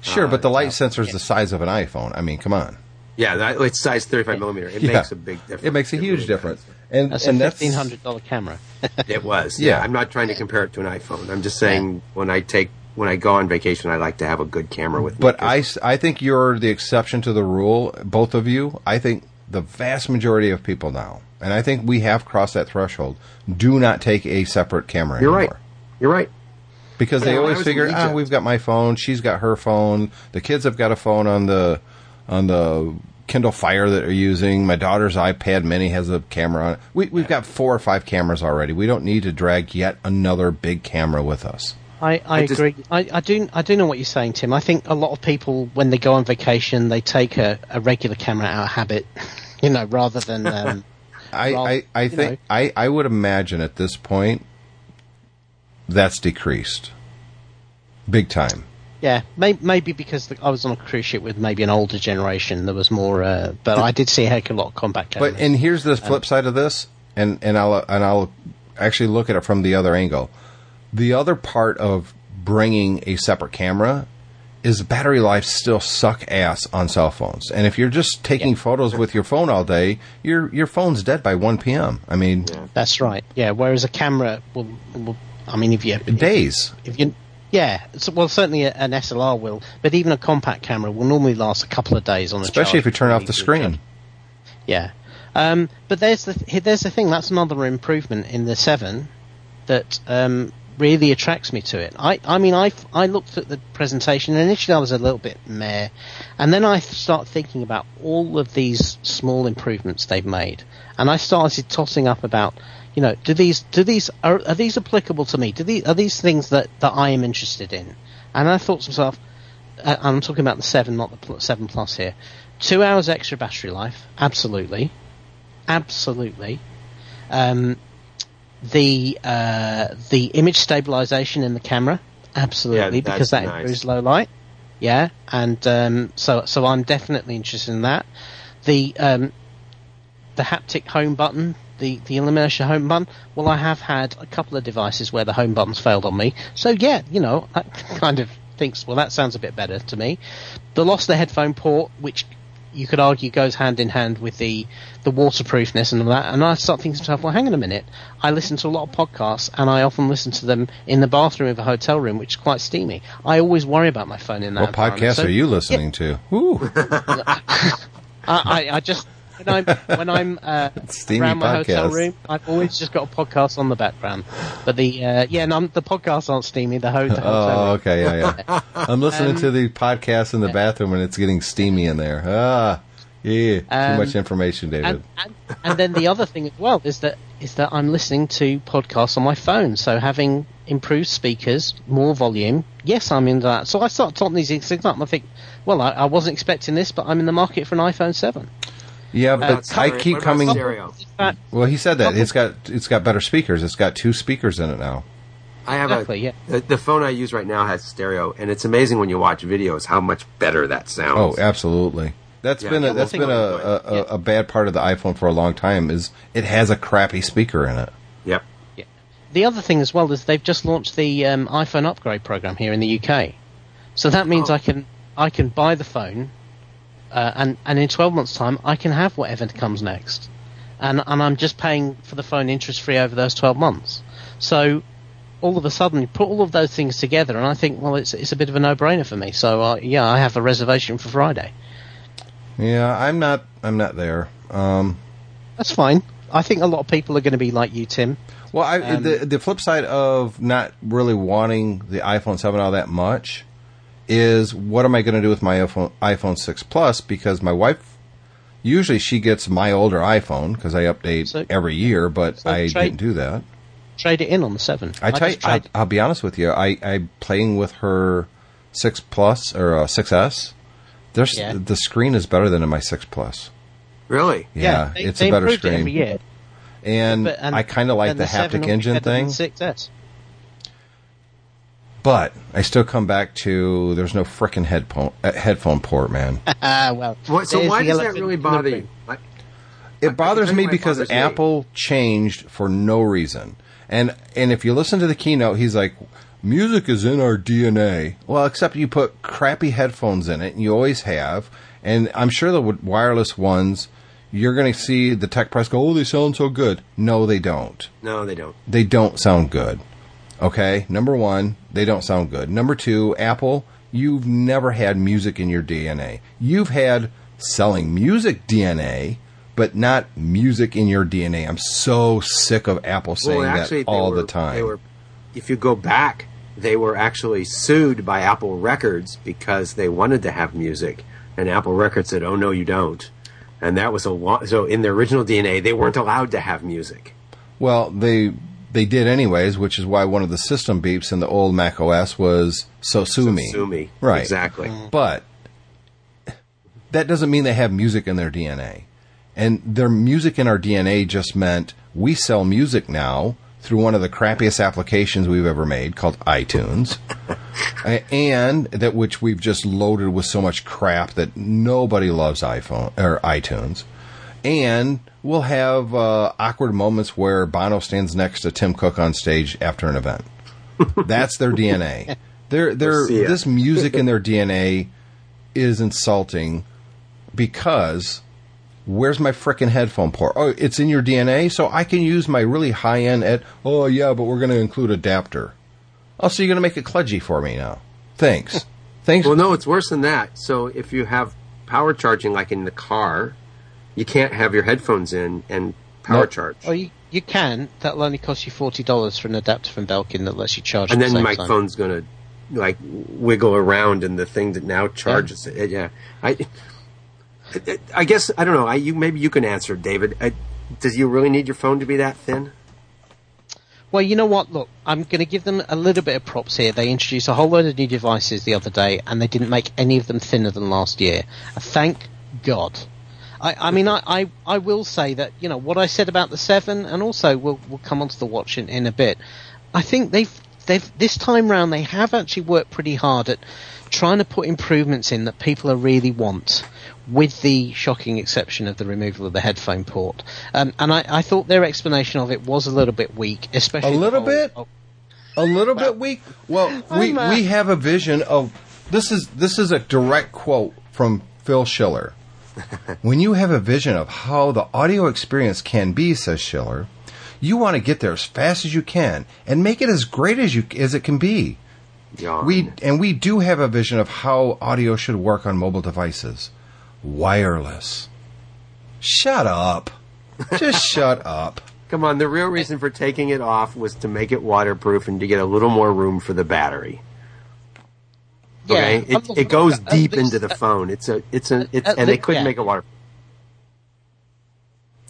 sure, but the uh, light yeah. sensor is the size of an iPhone. I mean, come on. Yeah, that, it's size 35 millimeter. It Yeah. makes a big difference. It makes a huge really difference. does. And That's and a that's fifteen hundred dollar camera. It was. Yeah. Yeah. I'm not trying to compare it to an iPhone. I'm just saying when I take when I go on vacation, I like to have a good camera with me. But I, I think you're the exception to the rule, both of you. I think the vast majority of people now, and I think we have crossed that threshold, do not take a separate camera You're anymore. right. You're right. Because they Yeah, when always figure, ah, Egypt- we've got my phone, she's got her phone, the kids have got a phone on the on the Kindle Fire that they're using. My daughter's iPad Mini has a camera on it. We, we've got four or five cameras already. We don't need to drag yet another big camera with us. I, I, I just- agree. I, I do. I do know what you're saying, Tim. I think a lot of people, when they go on vacation, they take a, a regular camera out of habit, you know, rather than. Um, I, Well, I, I think know. I, I would imagine at this point that's decreased big time. Yeah, may, maybe because the, I was on a cruise ship with maybe an older generation, there was more. Uh, but I did see a heck of a lot of cameras. But and here's the flip side of this, and and I'll and I'll actually look at it from the other angle. The other part of bringing a separate camera is battery life still suck ass on cell phones. And if you're just taking photos with your phone all day, your your phone's dead by 1 p.m. I mean, That's right. Yeah. Whereas a camera will, will I mean, if you if, days. if you Yeah, so, well, certainly a, an SLR will, but even a compact camera will normally last a couple of days on Especially if you turn off the screen. Yeah, um, but there's the th- there's the thing. That's another improvement in the seven that um, really attracts me to it. I I mean I I looked at the presentation and initially I was a little bit meh, and then I start thinking about all of these small improvements they've made, and I started tossing up about. You know, do these do these are, are these applicable to me? Do these are these things that, that I am interested in? And I thought to myself, uh, I'm talking about the seven, not the pl- seven plus here. Two hours extra battery life, absolutely, absolutely. Um, the uh, the image stabilization in the camera, absolutely, Yeah, because that nice. improves low light. Yeah, and um, so so I'm definitely interested in that. The um, the haptic home button, the the illumination home button. Well, I have had a couple of devices where the home buttons failed on me. So yeah, you know, that kind of thinks well that sounds a bit better to me. The lost the headphone port, which you could argue goes hand in hand with the the waterproofness and all that. And I start thinking to myself, well, hang on a minute. I listen to a lot of podcasts, and I often listen to them in the bathroom of a hotel room, which is quite steamy. I always worry about my phone in that. What environment. podcast So- are you listening to? Ooh, I, I, I just when I'm when I'm uh, around my hotel room, I've always just got a podcast on the background. But the uh, yeah, no, the podcasts aren't steamy. The, hotel oh, okay, yeah, yeah. I'm listening Um, to the podcast in the bathroom and it's getting steamy in there. Ah, yeah, too Um, much information, David. And, and, and then the other thing as well is that is that I'm listening to podcasts on my phone. So having improved speakers, more volume, yes, I'm into that. So I start talking these things up, and I think, well, I, I wasn't expecting this, but I'm in the market for an iPhone Seven. Yeah, uh, but I keep what coming. stereo? Well, he said that Couple- it's got it's got better speakers. It's got two speakers in it now. I have Exactly, a yeah. the, the phone I use right now has stereo, and it's amazing when you watch videos how much better that sounds. Oh, absolutely. That's Yeah, been a, yeah, that's we'll been a, think about a, a, a bad part of the iPhone for a long time. Is it has a crappy speaker in it. Yep. The other thing as well is they've just launched the um, iPhone upgrade program here in the UK, so that means Oh. I can I can buy the phone, uh, and and in twelve months' time I can have whatever comes next, and and I'm just paying for the phone interest free over those twelve months. So all of a sudden you put all of those things together, and I think well it's it's a bit of a no brainer for me. So uh, yeah, I have a reservation for Friday. Yeah, I'm not I'm not there. Um, That's fine. I think a lot of people are going to be like you, Tim. well, I, Um, the the flip side of not really wanting the iPhone 7 all that much is what am I going to do with my iPhone iPhone 6 Plus? Because my wife usually she gets my older iPhone because I update So- every year, but so I trade- didn't do that. Trade it in on the seven. I, I tell you, I, I'll, be honest with you. I I'm playing with her six plus or uh, 6S. There's Yeah. the screen is better than in my six plus. Really? Yeah, they- it's they a better improved it screen. every year. and, But- and- I kind of like and the, haptic engine better than thing. 6S. But I still come back to there's no frickin' headphone uh, headphone port, man. Ah, well. What, so why does that really bother you? I, I It can bothers tell me because bothers me. Apple changed for no reason. And and if you listen to the keynote, he's like, "Music is in our DNA." Well, except you put crappy headphones in it, and you always have. And I'm sure the wireless ones, you're going to see the tech press go, "Oh, they sound so good." No, they don't. no, they don't. They don't sound good. Okay, number one, they don't sound good. Number two, Apple, you've never had music in your DNA. You've had selling music DNA, but not music in your DNA. I'm so sick of Apple saying well, actually, that all were, the time. They were, if you go back, they were actually sued by Apple Records because they wanted to have music, and Apple Records said, "Oh no, you don't." And that was a lot. So in their original DNA, they weren't allowed to have music. Well, they they did anyways, which is why one of the system beeps in the old Mac OS was "So sue me." Sue me. Right. Exactly. Mm-hmm. But that doesn't mean they have music in their DNA. And their music in our DNA just meant we sell music now through one of the crappiest applications we've ever made called iTunes. And that which we've just loaded with so much crap that nobody loves iPhone or iTunes. And we'll have uh, awkward moments where Bono stands next to Tim Cook on stage after an event. That's their DNA. See ya. this music in their DNA is insulting because where's my frickin' headphone port? Oh, it's in your DNA, so I can use my really high end at. Oh yeah, but we're going to include adapter. Oh, so you're going to make it kludgy for me now? Thanks. Thanks. Well, no, it's worse than that. So if you have power charging, like in the car, you can't have your headphones in and power Nope. charge. Oh, you, you can. That'll only cost you forty dollars for an adapter from Belkin that lets you charge. and the then same my time. phone's gonna like wiggle around in the thing that now charges it. Yeah, I, I, guess I don't know. I you maybe you can answer, David. I, does you really need your phone to be that thin? Well, you know what? Look, I'm going to give them a little bit of props here. They introduced a whole load of new devices the other day, and they didn't make any of them thinner than last year. Thank God. I, I mean, I, I, I will say that you know what I said about the seven, and also we'll we'll come onto the watch in, in a bit. I think they've they've this time round they have actually worked pretty hard at trying to put improvements in that people are really want, with the shocking exception of the removal of the headphone port. Um, and I, I thought their explanation of it was a little bit weak, especially the little whole- bit? oh, a little bit weak. Well, we uh, we have a vision of this is this is a direct quote from Phil Schiller. when you have a vision of how the audio experience can be, says Schiller, you want to get there as fast as you can and make it as great as you as it can be. Yawn. We and we do have a vision of how audio should work on mobile devices. Wireless. Shut up. Just shut up. Come on, the real reason for taking it off was to make it waterproof and to get a little more room for the battery. Yeah, Okay, I'm it, it goes at deep least- into the uh, phone. It's a, it's a, it's, at and they uh, couldn't yeah. make it water.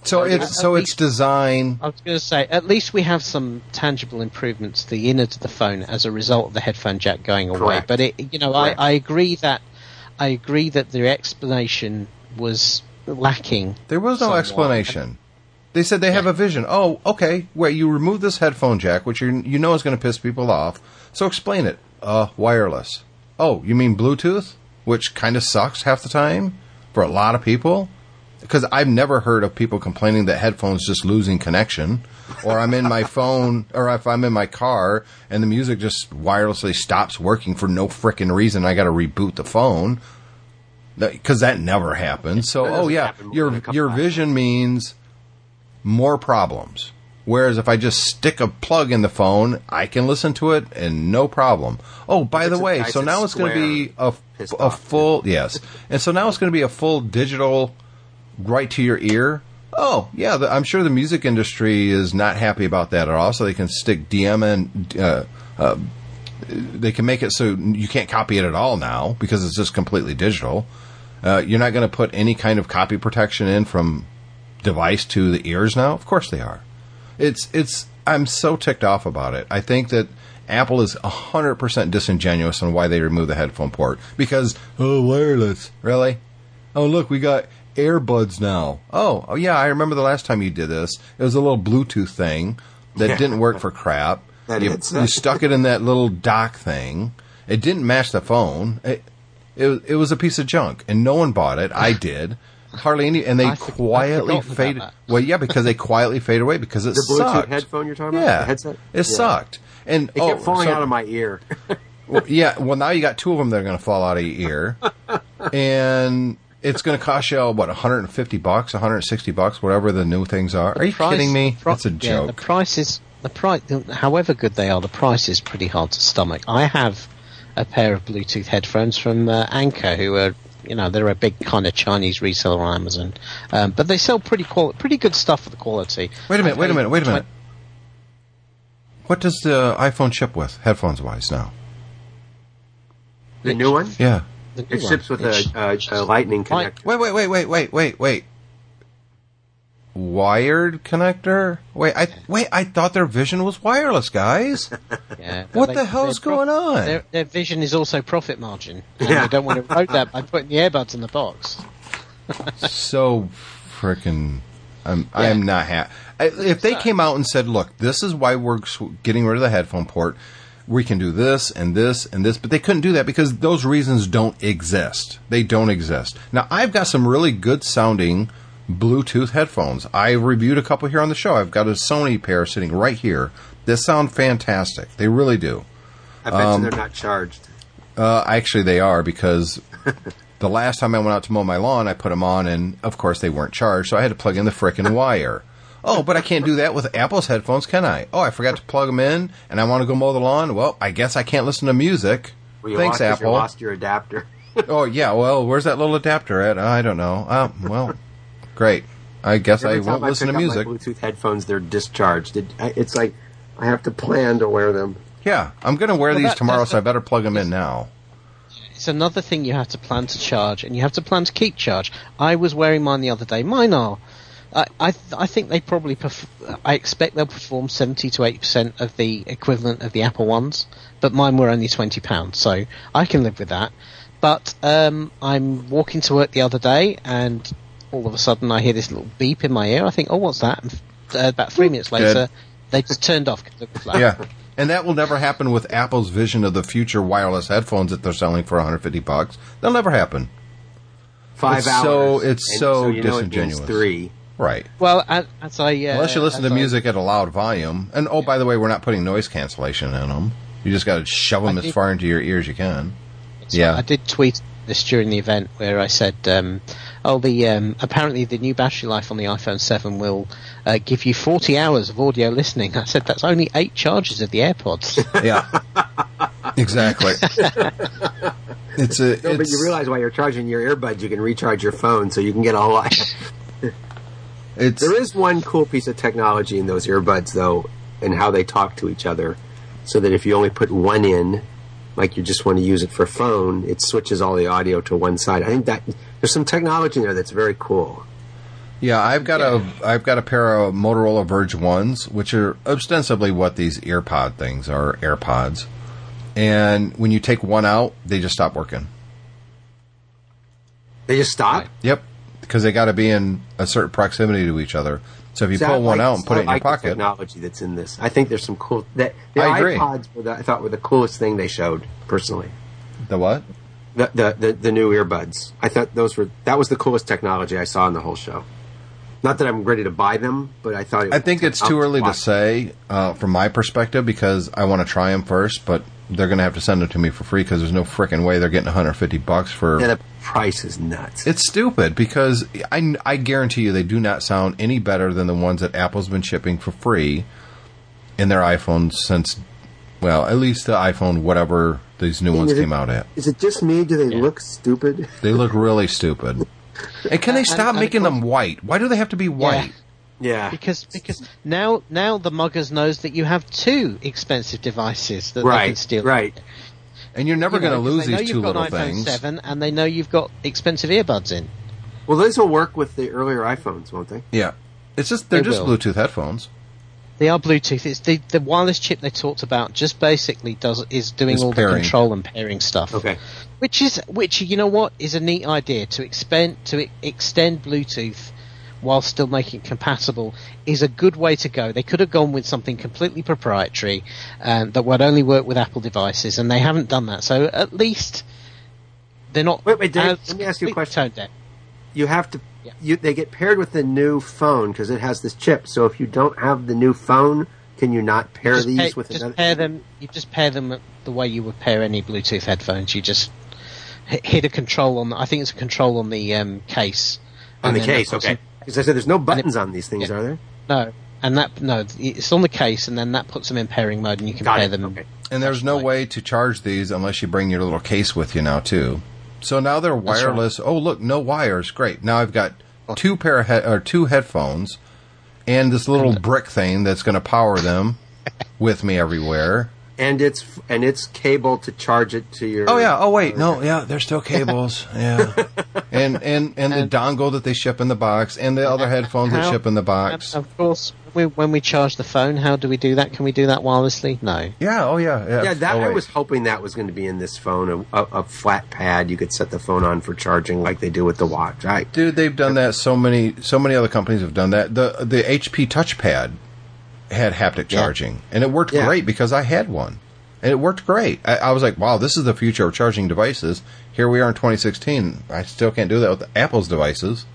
So At it's so it's design. I was going to say, at least we have some tangible improvements to the innards of the phone as a result of the headphone jack going away. But it, you know, I, Correct. I agree that I agree that the explanation was lacking. There was no somewhat. explanation. They said they have a vision. Oh, okay. Wait, you remove this headphone jack, which you you know is going to piss people off. So explain it. Uh, wireless. Oh, you mean Bluetooth, which kind of sucks half the time for a lot of people. Because I've never heard of people complaining that headphones just losing connection, or I'm in my phone, or if I'm in my car and the music just wirelessly stops working for no frickin' reason. I got to reboot the phone because that never happens. So, oh yeah, your than a couple your vision means more problems. Whereas if I just stick a plug in the phone, I can listen to it and no problem. Oh, by the way, nice so now it's going to be a, a full yes, and so now it's going to be a full digital, right to your ear. Oh yeah, the, I'm sure the music industry is not happy about that at all. So they can stick DM and uh, uh, they can make it so you can't copy it at all now because it's just completely digital. Uh, you're not going to put any kind of copy protection in from device to the ears now. Of course they are. It's it's. I'm so ticked off about it. I think that Apple is 100% disingenuous on why they removed the headphone port because oh wireless really. Oh look, we got earbuds now. Oh oh yeah, I remember the last time you did this. It was a little Bluetooth thing that Yeah. didn't work for crap. That you, you stuck it in that little dock thing. It didn't match the phone. It, it it was a piece of junk, and no one bought it. I did. Hardly any, and they I quietly forgotten about Well, yeah, because they quietly fade away because it The Bluetooth sucked. headphone you're talking about? Yeah, The headset? it Yeah. sucked, and It oh, kept falling so- out of my ear. well, yeah, well now you got two of them that are going to fall out of your ear, and it's going to cost you what 150 bucks, 160 bucks, whatever the new things are. Are you Price- kidding me? pri- That's a yeah, the price is the price. However good they are, the price is pretty hard to stomach. I have a pair of Bluetooth headphones from uh, Anker, who are you know they're a big kind of Chinese reseller on Amazon, um, but they sell pretty quali- pretty good stuff for the quality. Wait a minute, wait a minute, wait a minute. What does the iPhone ship with headphones wise now? The new one? Yeah. the new It ships one. with a, a, a lightning connector. Wait, wait, wait, wait, wait, wait, wait. Wired connector? Wait, I wait. I thought their Vision was wireless, guys. Yeah, What they- the hell's going on? Their, their vision is also profit margin, and Yeah. they don't want to erode that by putting the earbuds in the box. so freaking. I'm I'm not happy. If they came out and said, "Look, this is why we're getting rid of the headphone port. We can do this and this and this," but they couldn't do that because those reasons don't exist. They don't exist. Now, I've got some really good sounding Bluetooth headphones. I reviewed a couple here on the show. I've got a Sony pair sitting right here. They sound fantastic. They really do. I bet Um, you they're not charged. Uh, actually, they are because the last time I went out to mow my lawn, I put them on, and of course they weren't charged, so I had to plug in the frickin' wire. Oh, but I can't do that with Apple's headphones, can I? Oh, I forgot to plug them in, and I want to go mow the lawn. Well, I guess I can't listen to music. Well, you Thanks, lost 'cause you Apple. lost your adapter. oh yeah, well, where's that little adapter at? I don't know. Oh, well, great. I guess I Every time won't listen pick to up music. My Bluetooth headphones, they're discharged. It, it's like I have to plan to wear them. Yeah, I'm going to wear Well, these that- tomorrow, so I better plug them in now. It's another thing you have to plan to charge, and you have to plan to keep charge. I was wearing mine the other day. Mine are. I I, I think they probably. Perf- I expect they'll perform seventy to eighty percent of the equivalent of the Apple ones, but mine were only twenty pounds, so I can live with that. But um, I'm walking to work the other day, and all of a sudden I hear this little beep in my ear. I think, oh, what's that? And uh, about three minutes later, they just turned off. like- Yeah. And that will never happen with Apple's vision of the future wireless headphones that they're selling for 150 bucks. That'll never happen. Five It's hours. so- it's and so you know it disingenuous. three. Right. Well, as, as I uh, Unless you listen as to I- music at a loud volume. And oh, by the way, we're not putting noise cancellation in them. You just got to shove them I as did- far into your ears you can. So Yeah. I did tweet this during the event where I said, um, "Oh, the um, apparently the new battery life on the iPhone 7 will uh, give you 40 hours of audio listening." I said that's only eight charges of the AirPods. Yeah. exactly. it's a. No, but you realize while you're charging your earbuds, you can recharge your phone, so you can get a whole lot. it's there is one cool piece of technology in those earbuds, though, and how they talk to each other, so that if you only put one in, like you just want to use it for phone, it switches all the audio to one side. I think that there's some technology in there that's very cool. Yeah, I've got a I've got a pair of Motorola Verve ones, which are ostensibly what these EarPod things are, AirPods. And when you take one out, they just stop working. They just stop. Yep, because they got to be in a certain proximity to each other. So if you I pull one like- out and put I it in your like the pocket, technology that's in this. I think there's some cool. That the I agree. iPods were the, I thought were the coolest thing they showed personally. the what? The, the the the new earbuds. I thought those were that was the coolest technology I saw in the whole show. Not that I'm ready to buy them, but I thought. It I think it's too early to watch. say uh, from my perspective because I want to try them first, but they're going to have to send them to me for free because there's no freaking way they're getting 150 bucks for. Yeah, the price is nuts. It's stupid because I, I guarantee you they do not sound any better than the ones that Apple's been shipping for free in their iPhones since, well, at least the iPhone, whatever these new ones Is it- came out at. Is it just me? Do they look stupid? They look really stupid. And can they stop and of making course- them white? Why do they have to be white? Yeah. because because now now the muggers knows that you have two expensive devices that they can steal. Right. And you're never You know, going to 'cause lose they know these you've two got little an iPhone things. 7 and they know you've got expensive earbuds in. Well, these will work with the earlier iPhones, won't they? Yeah. It's just they're They just will. Bluetooth headphones. They are Bluetooth. It's the, the wireless chip they talked about. Just basically does is doing Is all pairing. the control and pairing stuff. Okay. Which is which you know what is a neat idea to expand to e- extend Bluetooth while still making it compatible is a good way to go. They could have gone with something completely proprietary um, that would only work with Apple devices, and they haven't done that. So at least they're not. Wait, wait, Dave, let me ask you a question. tone. You have to. Yeah. You they get paired with the new phone because it has this chip. So if you don't have the new phone, can you not pair Just these pair, with just another? pair them. You just pair them the way you would pair any Bluetooth headphones. You just hit, hit a control on. The, I think it's a control on the um, case. on the case, puts okay. Them- Because I said there's no buttons on these things, yeah. are there? No, and that no, it's on the case, and then that puts them in pairing mode, and you can Got pair it. them. Okay. And there's no Flashlight. way to charge these unless you bring your little case with you now too. So now they're right. wireless. Oh look, no wires. Great. Now I've got oh. two pair of he- or two headphones and this little brick thing that's going to power them with me everywhere. And it's and it's cable to charge it to your. Oh yeah. Oh wait. Oh, no. Yeah. There's still cables. Yeah. And and and the dongle that they ship in the box and the other headphones that ship in the box. of course, we, when we charge the phone, how do we do that? Can we do that wirelessly? No. Yeah. Oh yeah. Yeah. Yeah, that oh, I was hoping that was going to be in this phone, a, a, a flat pad you could set the phone on for charging, like they do with the watch. I Dude, they've done that. So many, so many other companies have done that. The the HP TouchPad had haptic Yeah. charging, and it worked Yeah. great because I had one, and it worked great. I, I was like, "Wow, this is the future of charging devices." Here we are in 2016. I still can't do that with Apple's devices.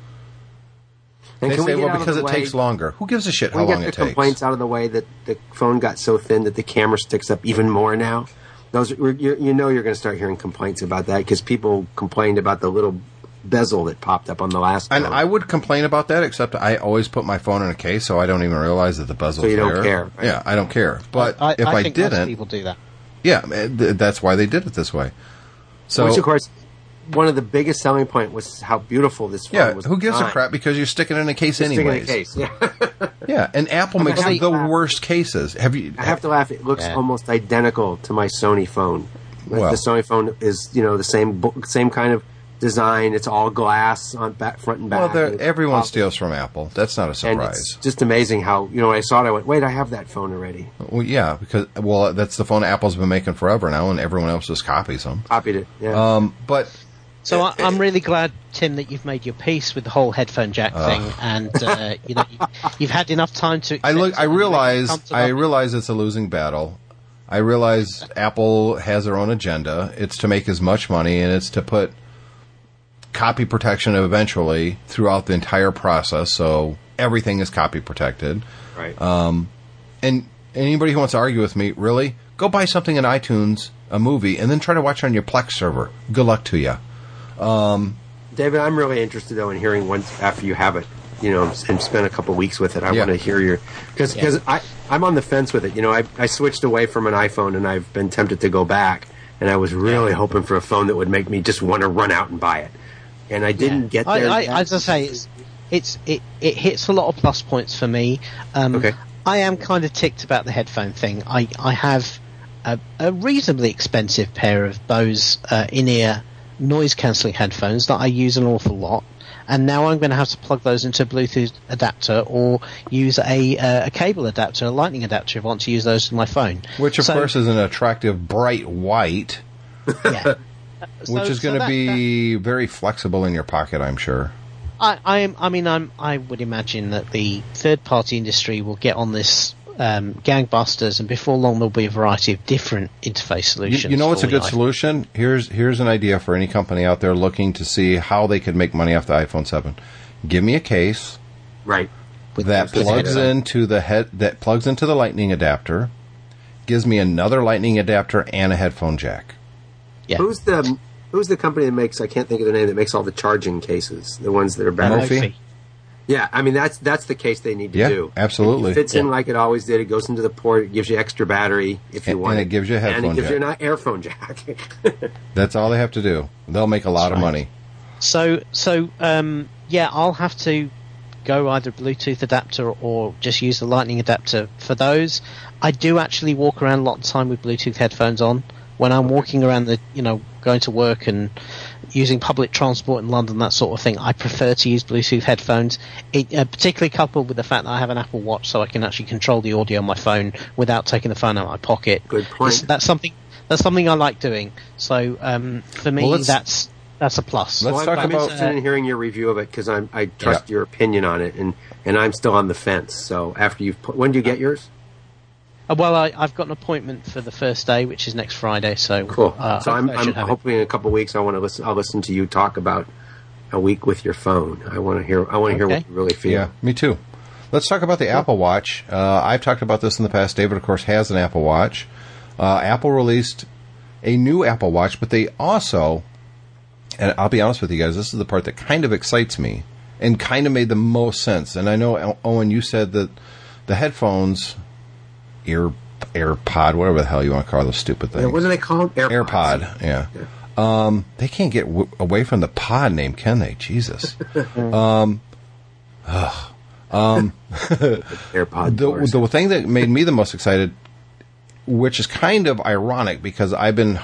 and They can we say, get "Well, because it way- takes longer." Who gives a shit how we long get it the complaints out of the way that the phone got so thin that the camera sticks up even more now? Those you know you're going to start hearing complaints about that because people complained about the little bezel that popped up on the last. And phone. I would complain about that, except I always put my phone in a case, so I don't even realize that the bezel. So you don't there. care, right? Yeah, I don't care. But I, if I, think didn't, people do that. yeah, eh, that's why they did it this way. So Which, of course, one of the biggest selling point was how beautiful this phone yeah, was. who gives a crap because you stick it in a case Just stick it in a case. Yeah. Yeah, and Apple makes the laugh. worst cases. Have you? I have to laugh. It looks Yeah. almost identical to my Sony phone. Like Well. the Sony phone is, you know, the same same kind of design. It's all glass on back, front and back. Well, everyone polished. steals from Apple. That's not a And surprise. it's just amazing how you know when I saw it, I went, "Wait, I have that phone already." Well, yeah, because well, that's the phone Apple's been making forever now, and everyone else just copies them. Copied it. Yeah. Um, but So I, I'm really glad, Tim, that you've made your peace with the whole headphone jack thing, and uh, you know you, you've had enough time to. I look. I realize. I realize it's a losing battle. I realize Apple has their own agenda. It's to make as much money, and it's to put copy protection eventually throughout the entire process, so everything is copy protected. right. Um, and anybody who wants to argue with me, really, go buy something in iTunes, a movie, and then try to watch it on your Plex server. Good luck to you. Um, David, I'm really interested though in hearing once after you have it, you know, and spend a couple weeks with it. I Yeah. want to hear your because because I I'm on the fence with it. You know, I I switched away from an iPhone and I've been tempted to go back, and I was really hoping for a phone that would make me just want to run out and buy it, and I didn't get there. I, yet. as I say, it's, it's it, it hits a lot of plus points for me. Um, Okay. I am kind of ticked about the headphone thing. I I have a, a reasonably expensive pair of Bose uh, in-ear noise cancelling headphones that I use an awful lot. And now I'm going to have to plug those into a Bluetooth adapter or use a uh, a cable adapter, a lightning adapter if I want to use those with my phone. Which, of So- course, is an attractive bright white, yeah. which is so going to that- be very flexible in your pocket, I'm sure. I, I am. I mean, I'm. I would imagine that the third-party industry will get on this um, gangbusters, and before long there'll be a variety of different interface solutions. you know what's a good iPhone. solution? Here's here's an idea for any company out there looking to see how they could make money off the iPhone 7. Give me a case right. that plugs headphone. into the head that plugs into the lightning adapter, gives me another lightning adapter and a headphone jack. Yeah. Who's the Who's the company that makes? I can't think of the name that makes all the charging cases, the ones that are battery. Mophie? Mophie. Yeah, I mean that's that's the case they need to Yeah, do. absolutely. It fits in like it always did. It goes into the port. It gives you extra battery if you And- want, and it gives you a and it gives jack. you an earphone jack. That's all they have to do. They'll make a lot of right. money. So, so um, yeah, I'll have to go either Bluetooth adapter or just use the Lightning adapter for those. I do actually walk around a lot of time with Bluetooth headphones on when I'm walking around the, you know, going to work and using public transport in London, that sort of thing. I prefer to use Bluetooth headphones, it, uh, particularly coupled with the fact that I have an Apple Watch, so I can actually control the audio on my phone without taking the phone out of my pocket. Good point. It's- that's something. That's something I like doing. So um, for me, Well, that's that's a plus. Let's Well, talk I'm, I'm about- interested in hearing your review of it because I'm I trust Yeah. your opinion on it, and and I'm still on the fence. So after you've put, when do you get yours? Uh, well, I, I've got an appointment for the first day, which is next Friday. So Cool. Uh, so I'm, hopefully I I'm should have it. in a couple of weeks I want to listen. I'll listen to you talk about a week with your phone. I want to hear. I want to hear what you really feel. Yeah, me too. Let's talk about the Apple Watch. Uh, I've talked about this in the past. David, of course, has an Apple Watch. Uh, Apple released a new Apple Watch, but they also, and I'll be honest with you guys, this is the part that kind of excites me and kind of made the most sense. And I know, Owen, you said that the headphones, ear, AirPod, whatever the hell you want to call those stupid things. Yeah, what are they called? AirPods. AirPod, yeah. Um, they can't get w- away from the pod name, can they? Jesus. Um. AirPod. the, the thing that made me the most excited, which is kind of ironic because I've been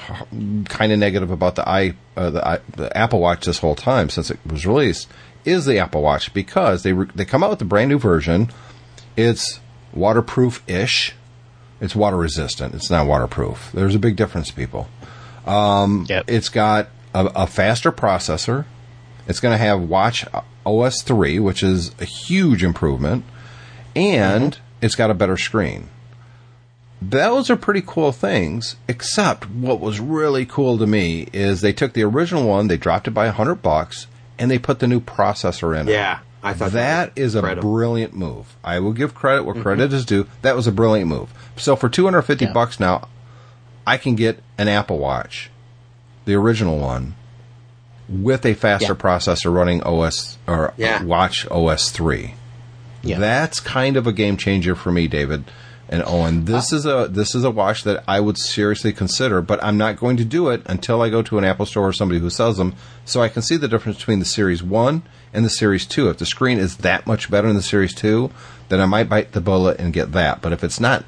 kind of negative about the i uh, the, I, the Apple Watch this whole time since it was released, is the Apple Watch because they re- they come out with a brand new version. It's waterproof ish. It's water resistant. It's not waterproof. There's a big difference, people. Um, yep. It's got a, a faster processor. It's going to have Watch OS 3, which is a huge improvement, and mm-hmm. it's got a better screen. Those are pretty cool things, except what was really cool to me is they took the original one, they dropped it by 100 bucks, and they put the new processor in it. yeah, I thought That was is a brilliant move. I will give credit where mm-hmm. credit is due. That was a brilliant move. So for 250 Yeah. bucks now, I can get an Apple Watch, the original one, with a faster Yeah. processor running OS or Yeah. Watch OS three. Yeah. That's kind of a game changer for me, David and Owen. This uh. is a this is a watch that I would seriously consider, but I'm not going to do it until I go to an Apple store or somebody who sells them, so I can see the difference between the Series One and the Series Two. If the screen is that much better in the Series Two, then I might bite the bullet and get that. But if it's not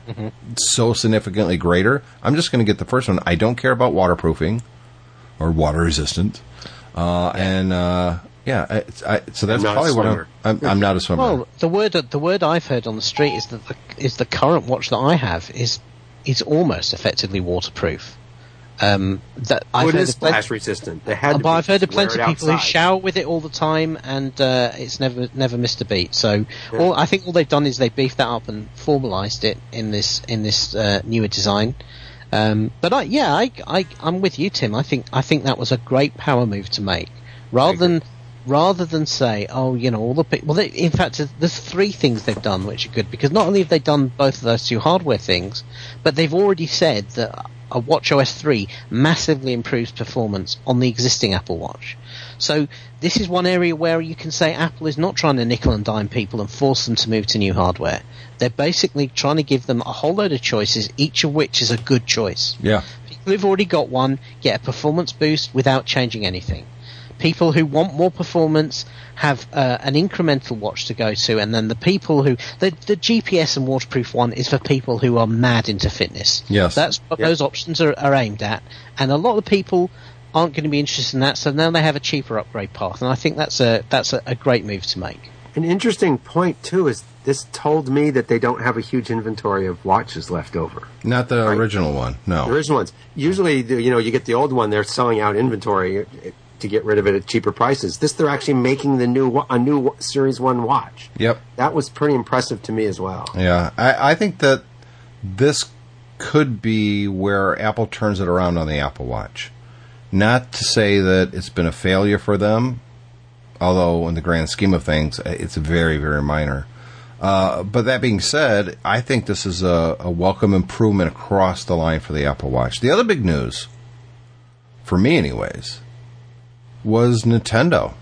so significantly greater, I'm just going to get the first one. I don't care about waterproofing or water resistant, uh, and uh, yeah, it's, I, so that's not a probably what I'm. I'm. I'm not a swimmer. Well, the word the word I've heard on the street is that the, is the current watch that I have is is almost effectively waterproof. Um, that I've heard of splash resistant. They had but I've heard of plenty of people who shout with it all the time, and uh, it's never never missed a beat. So, all I think all they've done is they beefed that up and formalised it in this in this uh, newer design. Um, but I, yeah, I, I, I'm with you, Tim. I think I think that was a great power move to make, rather than rather than say, oh, you know, all the pe- well, they, in fact, there's three things they've done which are good because not only have they done both of those two hardware things, but they've already said that a WatchOS 3 massively improves performance on the existing Apple Watch. So this is one area where you can say Apple is not trying to nickel and dime people and force them to move to new hardware. They're basically trying to give them a whole load of choices, each of which is a good choice. yeah. People who've already got one get a performance boost without changing anything. People who want more performance have uh, an incremental watch to go to, and then the people who the, the GPS and waterproof one is for people who are mad into fitness. Yes. that's what Yeah. those options are, are aimed at, and a lot of people aren't going to be interested in that. So now they have a cheaper upgrade path, and I think that's a that's a, a great move to make. An interesting point too is this told me that they don't have a huge inventory of watches left over. Not the Right. original one. No. The original ones. Usually, the- you know, you get the old one; they're selling out inventory uh, to get rid of it at cheaper prices. This, they're actually making the new a new Series One watch. Yep. That was pretty impressive to me as well. Yeah. I, I think that this could be where Apple turns it around on the Apple Watch. Not to say that it's been a failure for them, although in the grand scheme of things, it's very, very minor. Uh, but that being said, I think this is a, a welcome improvement across the line for the Apple Watch. The other big news, for me anyways, was Nintendo.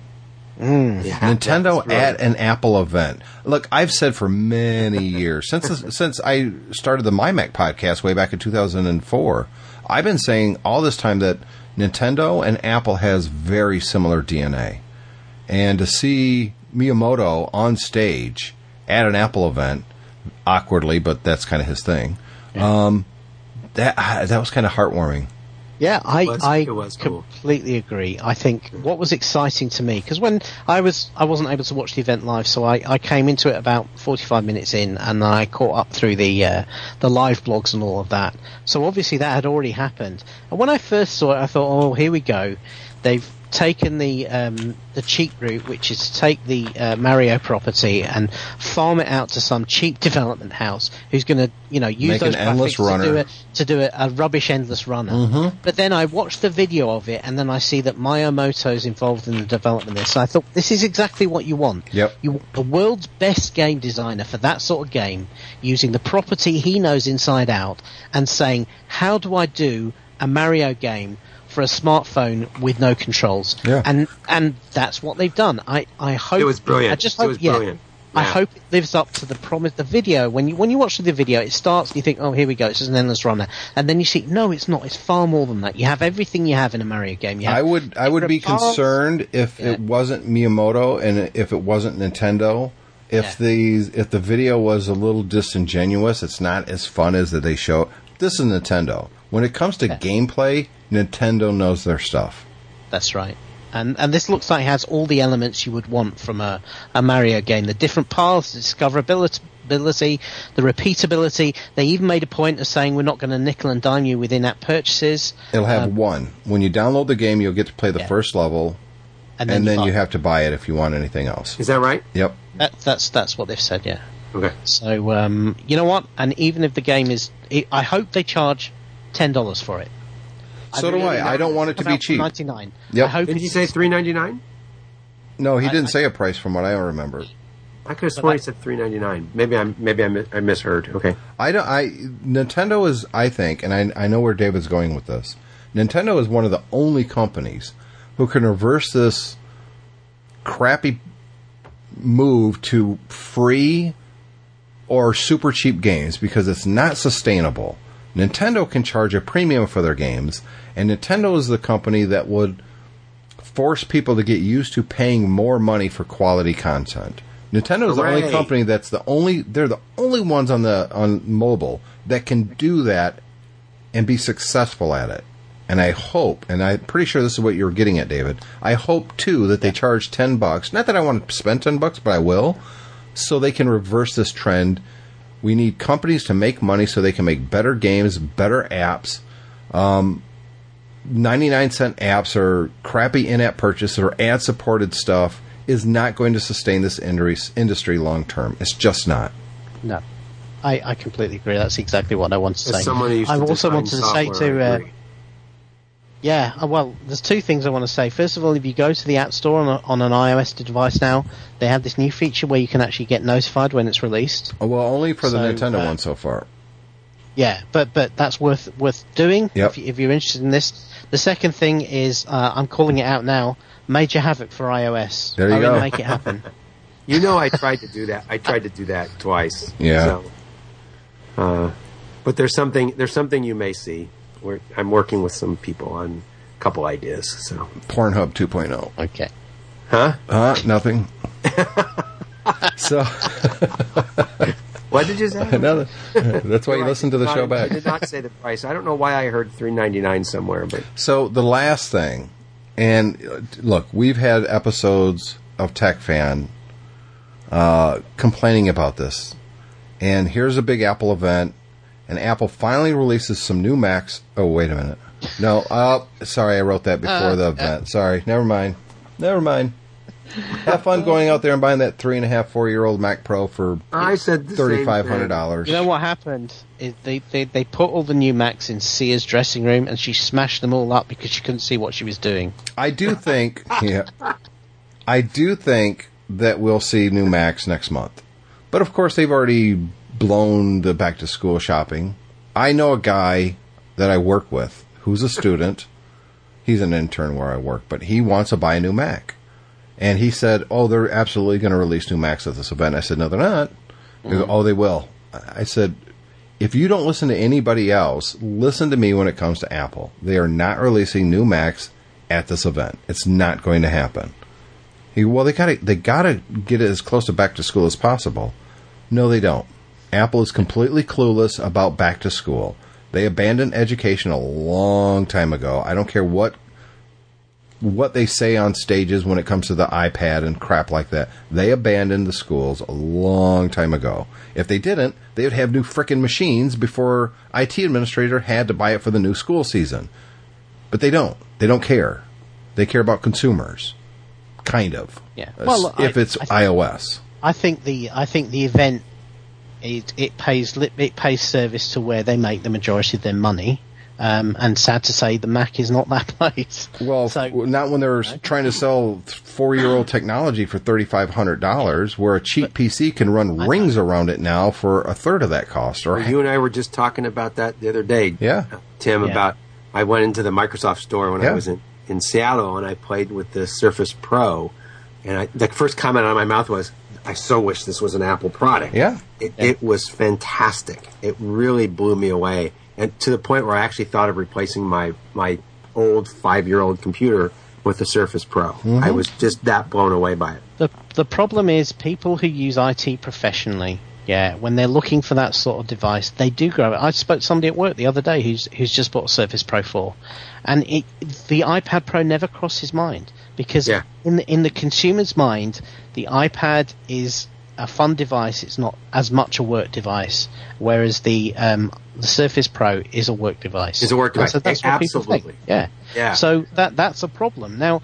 Yeah, Nintendo right. at an Apple event. Look, I've said for many years since since I started the MyMac podcast way back in 2004, I've been saying all this time that Nintendo and Apple has very similar DNA, and to see Miyamoto on stage at an Apple event, awkwardly, but that's kind of his thing. Um, that that was kind of heartwarming. Yeah, I, was- I it was cool. completely agree. I think what was exciting to me because when I was I wasn't able to watch the event live, so I, I came into it about forty five minutes in, and I caught up through the uh, the live blogs and all of that. So obviously that had already happened. And when I first saw it, I thought, oh, here we go. They've taken the um, the cheap route, which is to take the uh, Mario property and farm it out to some cheap development house who's going to, you know, use Make those graphics runner. to do it to do a, a rubbish endless runner. But then I watched the video of it, and then I see that Miyamoto's involved in the development of this. So I thought this is exactly what you want. Yep. You want the world's best game designer for that sort of game, using the property he knows inside out, and saying, "How do I do a Mario game?" For a smartphone with no controls, Yeah. and and that's what they've done. I I hope It was brilliant. I just It hope, was yeah, brilliant. I hope it lives up to the promise. The video when you when you watch the video, it starts and you think, oh, here we go, it's just an endless runner, and then you see, no, it's not. It's far more than that. You have everything you have in a Mario game. You have I would I would be different paths. concerned if Yeah. it wasn't Miyamoto and if it wasn't Nintendo. If the if the video was a little disingenuous, it's not as fun as that they show. This is Nintendo. When it comes to Yeah. gameplay, Nintendo knows their stuff. That's right. And and this looks like it has all the elements you would want from a, a Mario game. The different paths, the discoverability, the repeatability. They even made a point of saying we're not going to nickel and dime you with in-app purchases. It'll have Um, one. When you download the game, you'll get to play the Yeah. first level, and then, buy- you have to buy it if you want anything else. Is that right? Yep. That, that's that's what they've said. Yeah. Okay. So um, you know what? And even if the game is, I hope they charge ten dollars for it. So do I. I don't want it to be cheap. Ninety nine. Yep. I hope Didn't you it's- say three ninety nine? No, he I- didn't I- say a price from what I remember. I could have sworn he said three ninety nine. Maybe I'm maybe I, mi- I misheard. Okay. I don't. I Nintendo is. I think, and I I know where David's going with this. Nintendo is one of the only companies who can reverse this crappy move to free or super cheap games because it's not sustainable. Nintendo can charge a premium for their games, and Nintendo is the company that would force people to get used to paying more money for quality content. Nintendo is the only company that's the only they're the only ones on the on mobile that can do that and be successful at it. And I hope, and I'm pretty sure this is what you're getting at, David. I hope too that they charge ten bucks. Not that I want to spend ten bucks, but I will, so they can reverse this trend. We need companies to make money so they can make better games, better apps. Um, 99 cent apps or crappy in-app purchases or ad-supported stuff is not going to sustain this industry, industry long term. It's just not. No. I, I completely agree. That's exactly what I wanted to As say. someone who used I also wanted to say to uh. Yeah, uh, well, there's two things I want to say. First of all, if you go to the App Store on, a, on an iOS device now, they have this new feature where you can actually get notified when it's released. Well, only for the So, Nintendo uh, one so far. Yeah, but but that's worth worth doing Yep. if, you, if you're interested in this. The second thing is uh, I'm calling it out now. Major Havoc for iOS. There you Owen, go. Make it happen. You know, I tried to do that. I tried to do that twice. Yeah. So, uh, but there's something. There's something you may see. Where I'm working with some people on a couple ideas. So, Pornhub 2.0. okay. huh? Uh, nothing. so, What did you say? another, that's why you listen to the show back. I back. did not say the price. I don't know why I heard three ninety nine somewhere, but So the last thing, and uh, look, we've had episodes of Tech Fan uh, complaining about this, and here's a Big Apple event, and Apple finally releases some new Macs. Oh, wait a minute. No, uh, sorry, I wrote that before the event. Sorry, never mind. Never mind. Have fun going out there and buying that three and a half, four year old Mac Pro for I said the thirty same five thing. hundred dollars. You know what happened? Is they, they they put all the new Macs in Sia's dressing room, and she smashed them all up because she couldn't see what she was doing. I do think, yeah, I do think that we'll see new Macs next month. But of course, they've already blown the back to school shopping. I know a guy that I work with who's a student. He's an intern where I work, but he wants to buy a new Mac. And he said, "Oh, they're absolutely going to release new Macs at this event." I said, "No, they're not." He goes, mm-hmm. "Oh, they will." I said, "If you don't listen to anybody else, listen to me when it comes to Apple. They are not releasing new Macs at this event. It's not going to happen." He, well, they got to they got to get it as close to back to school as possible. No, they don't. Apple is completely clueless about back to school. They abandoned education a long time ago. I don't care what what they say on stages when it comes to the iPad and crap like that. They abandoned the schools a long time ago. If they didn't, they would have new frickin' machines before IT administrator had to buy it for the new school season. But they don't. They don't care. They care about consumers. Kind of. Yeah. Well, if I- it's I think- iOS. I think the I think the event it it pays li- it pays service to where they make the majority of their money. Um, and sad to say, the Mac is not that place. Well, So- not when they're trying to sell four-year-old technology for thirty-five hundred dollars, where a cheap PC can run rings around it now for a third of that cost. Or You and I were just talking about that the other day. Yeah. Tim, Yeah. about I went into the Microsoft store when Yeah. I was in, in Seattle and I played with the Surface Pro. And I, the first comment out of my mouth was, I so wish this was an Apple product. Yeah. It, it was fantastic. It really blew me away. And to the point where I actually thought of replacing my, my old five year old computer with the Surface Pro. Mm-hmm. I was just that blown away by it. The the problem is people who use IT professionally, yeah, when they're looking for that sort of device, they do grow. I spoke to somebody at work the other day who's who's just bought a Surface Pro 4, and it, the iPad Pro never crossed his mind because Yeah. in the in the consumer's mind, the iPad is a fun device. It's not as much a work device, whereas the um, the Surface Pro is a work device. Is a work And device. So that's what people think. Absolutely. Yeah. Yeah. So that that's a problem. Now,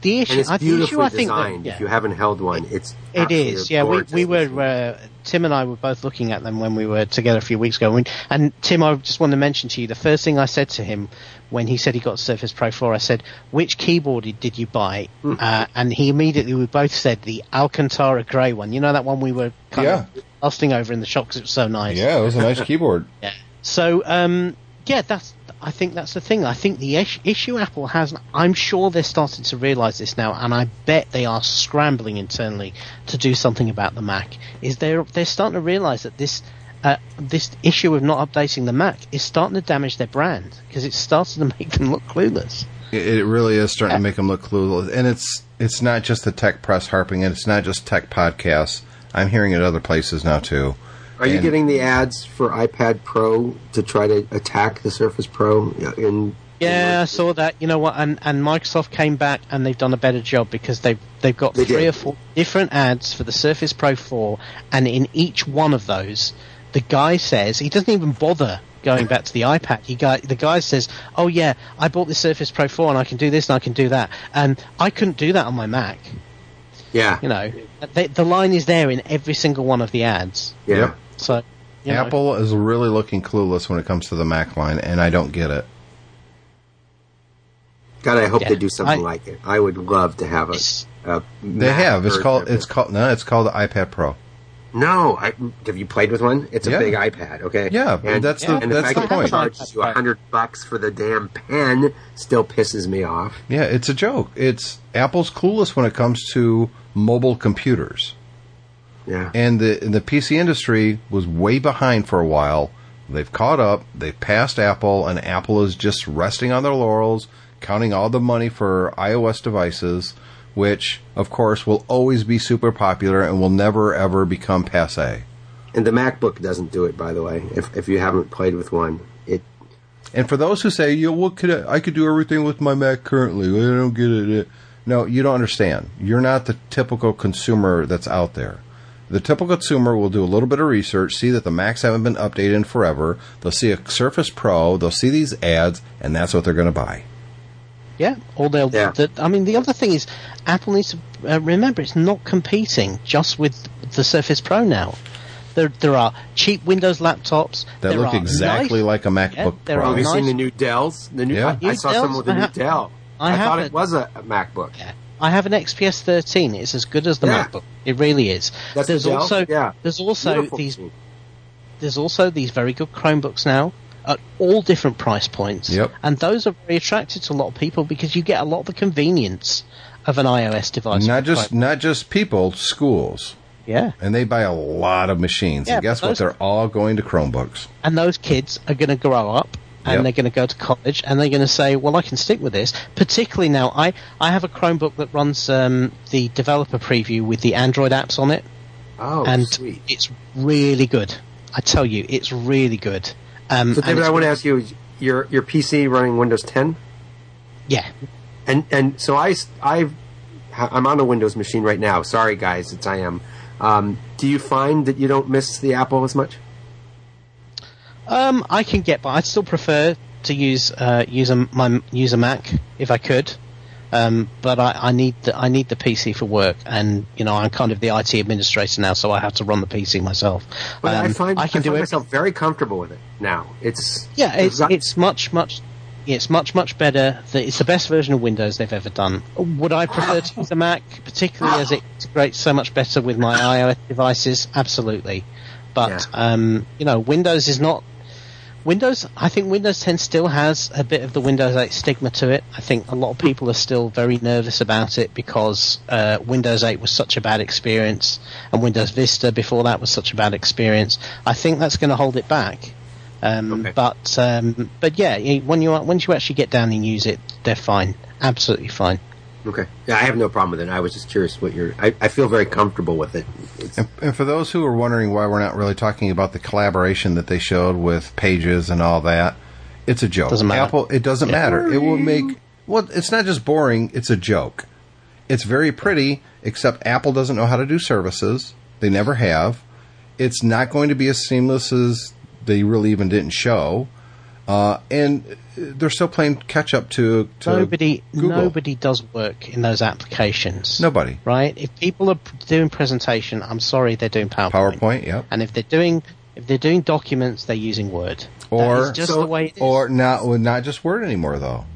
the issue. And it's I, the issue beautifully I think that- designed. yeah. If you haven't held one, it's It absolutely is, yeah. We we were uh, Tim and I were both looking at them when we were together a few weeks ago. And, and Tim, I just want to mention to you the first thing I said to him when he said he got Surface Pro 4, I said, "Which keyboard did- did you buy?" Hmm. uh, and he immediately we both said the Alcantara grey one. You know that one we were kind Yeah. of lusting over in the shop because it was so nice. Yeah, it was a nice keyboard. Yeah. So, um, yeah, that's I think that's the thing. I think the is- issue Apple has, I'm sure they're starting to realize this now, and I bet they are scrambling internally to do something about the Mac. Is they're they're starting to realize that this uh, this issue of not updating the Mac is starting to damage their brand because it's starting to make them look clueless. It, it really is starting to make them look clueless, and it's it's not just the tech press harping, and it's not just tech podcasts. I'm hearing it other places now too. Are you getting the ads for iPad Pro to try to attack the Surface Pro? In Yeah, I saw that. You know what? And and Microsoft came back and they've done a better job because they've they've got They three did. or four different ads for the Surface Pro 4, and in each one of those, the guy says he doesn't even bother going back to the iPad. He guy the guy says, "Oh yeah, I bought the Surface Pro 4 and I can do this and I can do that," and I couldn't do that on my Mac. yeah, You know, they, the line is there in every single one of the ads. yeah. Yep. So. You know, Apple is really looking clueless when it comes to the Mac line, and I don't get it. God, I hope Yeah. they do something I- like it. I would love to have a. A They Mac have. It's called. It's called. No, it's called the iPad Pro. No, I, have you played with one? It's a Yeah. big iPad. Okay. Yeah, and, that's the- and that's fact the that point. It charges you a hundred bucks for the damn pen still pisses me off. Yeah, it's a joke. It's Apple's clueless when it comes to mobile computers. Yeah. and the the PC industry was way behind for a while. They've caught up. They've passed Apple, and Apple is just resting on their laurels, counting all the money for iOS devices, which, of course, will always be super popular and will never ever become passe. And the MacBook doesn't do it, by the way. If if you haven't played with one, it And for those who say, "Yo, what could I, I could do everything with my Mac currently?" I don't get it. No, you don't understand. You're not the typical consumer that's out there. The typical consumer will do a little bit of research, see that the Macs haven't been updated in forever. They'll see a Surface Pro, they'll see these ads, and that's what they're going to buy. Yeah, or they'll. Yeah. The, I mean, the other thing is, Apple needs to uh, remember it's not competing just with the Surface Pro now. There, there are cheap Windows laptops That there look are exactly nice- like a MacBook Yeah, there Pro. are have you nice- seen the new Dells? The new Yeah. I, I New saw Dells? someone with a I new have- Dell. I thought it it. was a, a MacBook. Yeah. I have an XPS 13. It's as good as the Yeah. MacBook. It really is. That's there's the also yeah. there's also Beautiful these there's also these very good Chromebooks now at all different price points. Yep. And those are very attractive to a lot of people because you get a lot of the convenience of an iOS device. Not just Chrome. not just people, schools, yeah. and they buy a lot of machines. Yeah, and guess but what? They're all going to Chromebooks. and those kids are going to grow up and Yep. they're going to go to college and they're going to say, well, I can stick with this. Particularly now, I, I have a Chromebook that runs um, the developer preview with the Android apps on it, Oh, and sweet. it's really good. I tell you, it's really good. Um, So, David, I want to ask you: your your PC running Windows 10, Yeah, and and so I I I'm on a Windows machine right now. Sorry, guys, it's I am. Um, do you find that you don't miss the Apple as much? Um, I can get, but I'd still prefer to use uh, use a my use a Mac if I could. Um, but I, I need the I need the PC for work, and you know I'm kind of the IT administrator now, so I have to run the PC myself. But I Um, find I, can do find myself very comfortable with it now. It's Yeah, it's it's much much it's much much better. It's the best version of Windows they've ever done. Would I prefer to use a Mac, particularly as it integrates so much better with my iOS devices? Absolutely, but Yeah. um, you know, Windows is not. Windows, I think Windows 10 still has a bit of the Windows 8 stigma to it. I think a lot of people are still very nervous about it because uh, Windows 8 was such a bad experience, and Windows Vista before that was such a bad experience. I think that's going to hold it back. Um, Okay. But um, but yeah, when you once you actually get down and use it, they're fine, absolutely fine. Okay. Yeah, I have no problem with it. I was just curious what your. I, I feel very comfortable with it. And, and for those who are wondering why we're not really talking about the collaboration that they showed with Pages and all that, it's a joke. Doesn't matter. Apple, it doesn't matter. It will make well. It's not just boring. It's a joke. It's very pretty, except Apple doesn't know how to do services. They never have. It's not going to be as seamless as they really even didn't show. Uh, and they're still playing catch up to, to Nobody Google. nobody does work in those applications. Nobody. right? If people are doing presentation, I'm sorry, they're doing PowerPoint. PowerPoint, yep. And if they're doing if they're doing documents, they're using Word. Or- that is just So- the way it is. or not well, not just Word anymore though.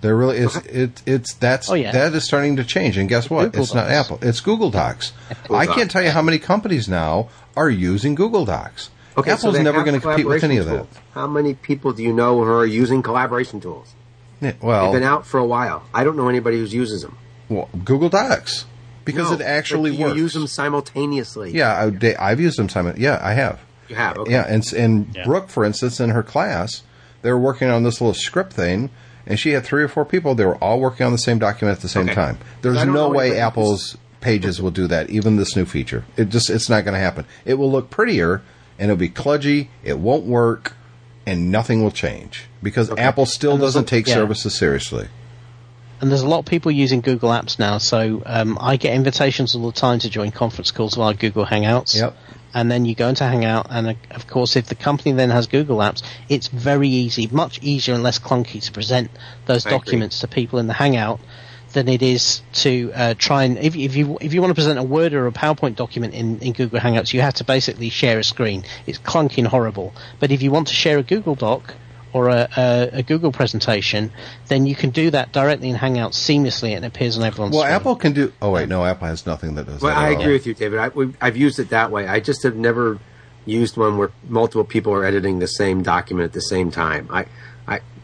There really is it it's that's Oh, yeah. that is starting to change and guess what? Google it's not Apple. It's Google Docs. I can't Docs. tell you how many companies now are using Google Docs. Okay, Apple's they never going to compete with any of collaboration that. How many people do you know who are using collaboration tools? Yeah, They've been out for a while. I don't know anybody who uses them. well, Google Docs because No, it actually but you works. use them simultaneously. Yeah, I, they- I've used them. Simon. Yeah, I have. You have. Okay. Yeah, and and Yeah. Brooke, for instance, in her class, they were working on this little script thing, and she had three or four people. They were all working on the same document at the same Okay. time. There's no way Apple's pages will do that. Even this new feature, it just it's not going to happen. It will look prettier, and it'll be kludgy. It won't work, and nothing will change because Apple still doesn't take yeah. services seriously. And there's a lot of people using Google Apps now, so um, I get invitations all the time to join conference calls via Google Hangouts. Yep. And then you go into Hangout, and uh, of course, if the company then has Google Apps, it's very easy, much easier and less clunky to present those I agree. documents to people in the Hangout than it is to uh, try and if, if you if you want to present a Word or a PowerPoint document in, in Google Hangouts, you have to basically share a screen. It's clunky and horrible. But if you want to share a Google Doc or a, a, a Google presentation, then you can do that directly in Hangouts seamlessly, and it appears on everyone's Well, screen. Apple can do. Oh wait, no, Apple has nothing that does Well, that. I at all. agree with you, David. I, we, I've used it that way. I just have never used one where multiple people are editing the same document at the same time. I, I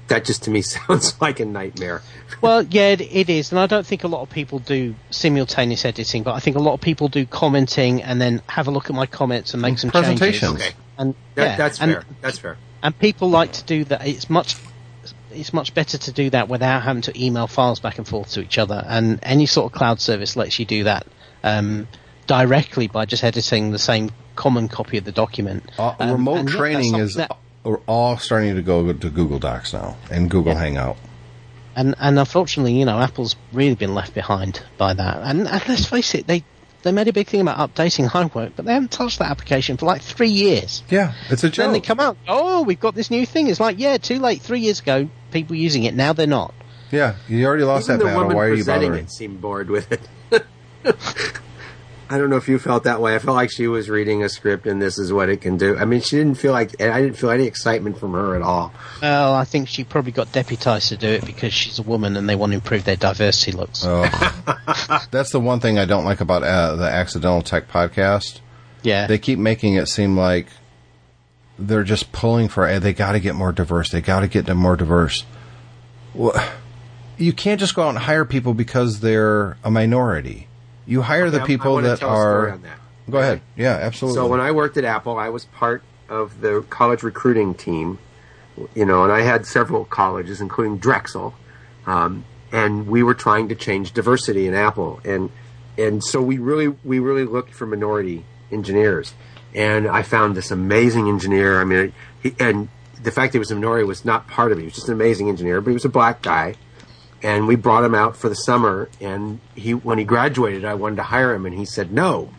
that just to me sounds like a nightmare. Well, yeah, it, it is, and I don't think a lot of people do simultaneous editing, but I think a lot of people do commenting and then have a look at my comments and make some Presentations. changes. Okay. And That, yeah, that's and, fair. That's fair. And people like to do that. It's much, it's much better to do that without having to email files back and forth to each other. And any sort of cloud service lets you do that um, directly by just editing the same common copy of the document. Uh, Um, remote and yeah, that's training is that- are all starting to go to Google Docs now and Google Yeah. Hangout. and and unfortunately, you know, Apple's really been left behind by that. And, and let's face it, they they made a big thing about updating Homework, but they haven't touched that application for like three years. Yeah, it's a joke. Then they come out, oh, we've got this new thing. It's like, yeah, too late. Three years ago, people using it. Now they're not. Yeah, you already lost Even that battle. Why are you presenting bothering? it seemed bored with it. I don't know if you felt that way. I felt like she was reading a script and this is what it can do. I mean, she didn't feel like I didn't feel any excitement from her at all. Well, I think she probably got deputized to do it because she's a woman and they want to improve their diversity looks. Oh, that's the one thing I don't like about uh, the Accidental Tech podcast. yeah. They keep making it seem like they're just pulling for. They got to get more diverse. They got to get them more diverse. Well, you can't just go out and hire people because they're a minority. You hire the Okay, I people that tell a story are. on that. Go ahead. Yeah, absolutely. So when I worked at Apple, I was part of the college recruiting team, you know, and I had several colleges, including Drexel, um, and we were trying to change diversity in Apple, and and so we really we really looked for minority engineers, and I found this amazing engineer. I mean, he, and the fact that he was a minority was not part of it. He was just an amazing engineer, but he was a black guy, and we brought him out for the summer. And he, when he graduated, I wanted to hire him, and he said no.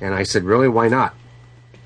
And I said, really, why not?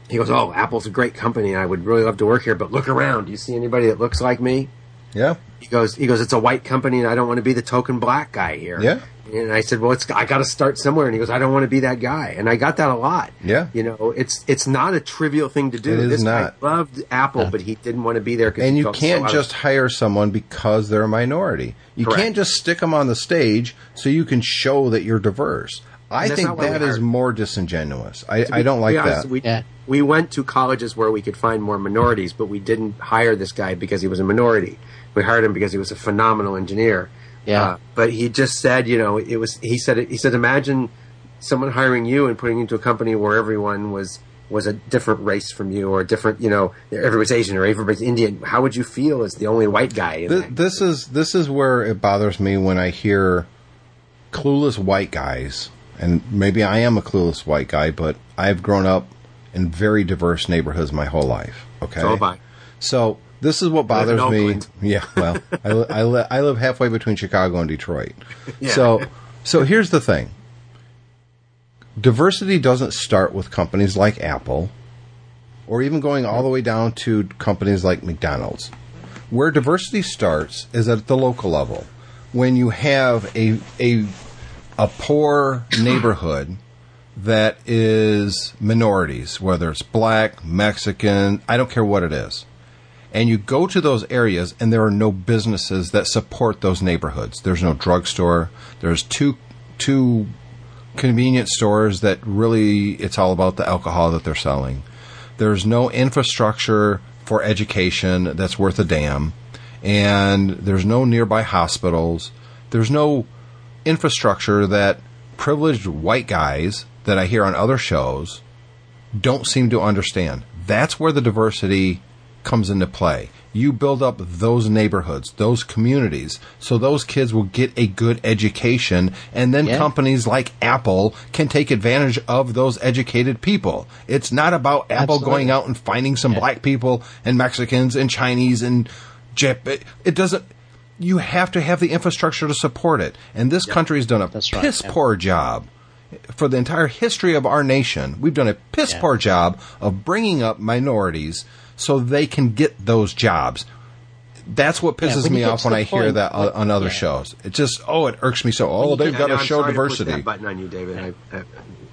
He goes, oh, Apple's a great company. and I would really love to work here, but look around. Do you see anybody that looks like me? yeah, He goes, he goes, it's a white company, and I don't want to be the token black guy here. Yeah. And I said, well, it's I got to start somewhere. And he goes, I don't want to be that guy. And I got that a lot. Yeah. You know, it's it's not a trivial thing to do. It is this not. guy loved Apple, but he didn't want to be there. 'cause and he you felt can't out of- just hire someone because they're a minority. You Correct. can't just stick them on the stage so you can show that you're diverse. I think not why we that is more disingenuous. I, be- I don't like honest, that. We, Yeah. we went to colleges where we could find more minorities, but we didn't hire this guy because he was a minority. We hired him because he was a phenomenal engineer. Yeah. Uh, but he just said, you know, it was. He said, he said, imagine someone hiring you and putting you into a company where everyone was was a different race from you, or a different, you know, everybody's Asian or everybody's Indian. How would you feel as the only white guy? In Th- that? this is this is where it bothers me when I hear clueless white guys, and maybe I am a clueless white guy, but I've grown up in very diverse neighborhoods my whole life. Okay, So have I. So this is what bothers me. Yeah, well, I, I, li- I live halfway between Chicago and Detroit. Yeah. So so here's the thing. Diversity doesn't start with companies like Apple or even going all the way down to companies like McDonald's. Where diversity starts is at the local level. When you have a a a poor neighborhood that is minorities, whether it's black, Mexican, I don't care what it is. And you go to those areas and there are no businesses that support those neighborhoods. There's no drugstore. There's two two convenience stores that really it's all about the alcohol that they're selling. There's no infrastructure for education that's worth a damn. And there's no nearby hospitals. There's no infrastructure that privileged white guys that I hear on other shows don't seem to understand. That's where the diversity comes into play. You build up those neighborhoods, those communities, so those kids will get a good education, and then Yeah. companies like Apple can take advantage of those educated people. It's not about Apple Absolutely. going out and finding some black people and Mexicans and Chinese and Jap. It, it doesn't. You have to have the infrastructure to support it, and this country has done a That's right, piss yeah. poor job for the entire history of our nation, we've done a piss Yeah. poor job of bringing up minorities so they can get those jobs. That's what pisses you me off when I hear that on, on other yeah. shows. It just oh, it irks me so. Oh, they've got to I know, I'm show sorry to push diversity. that button on you, David. I, I,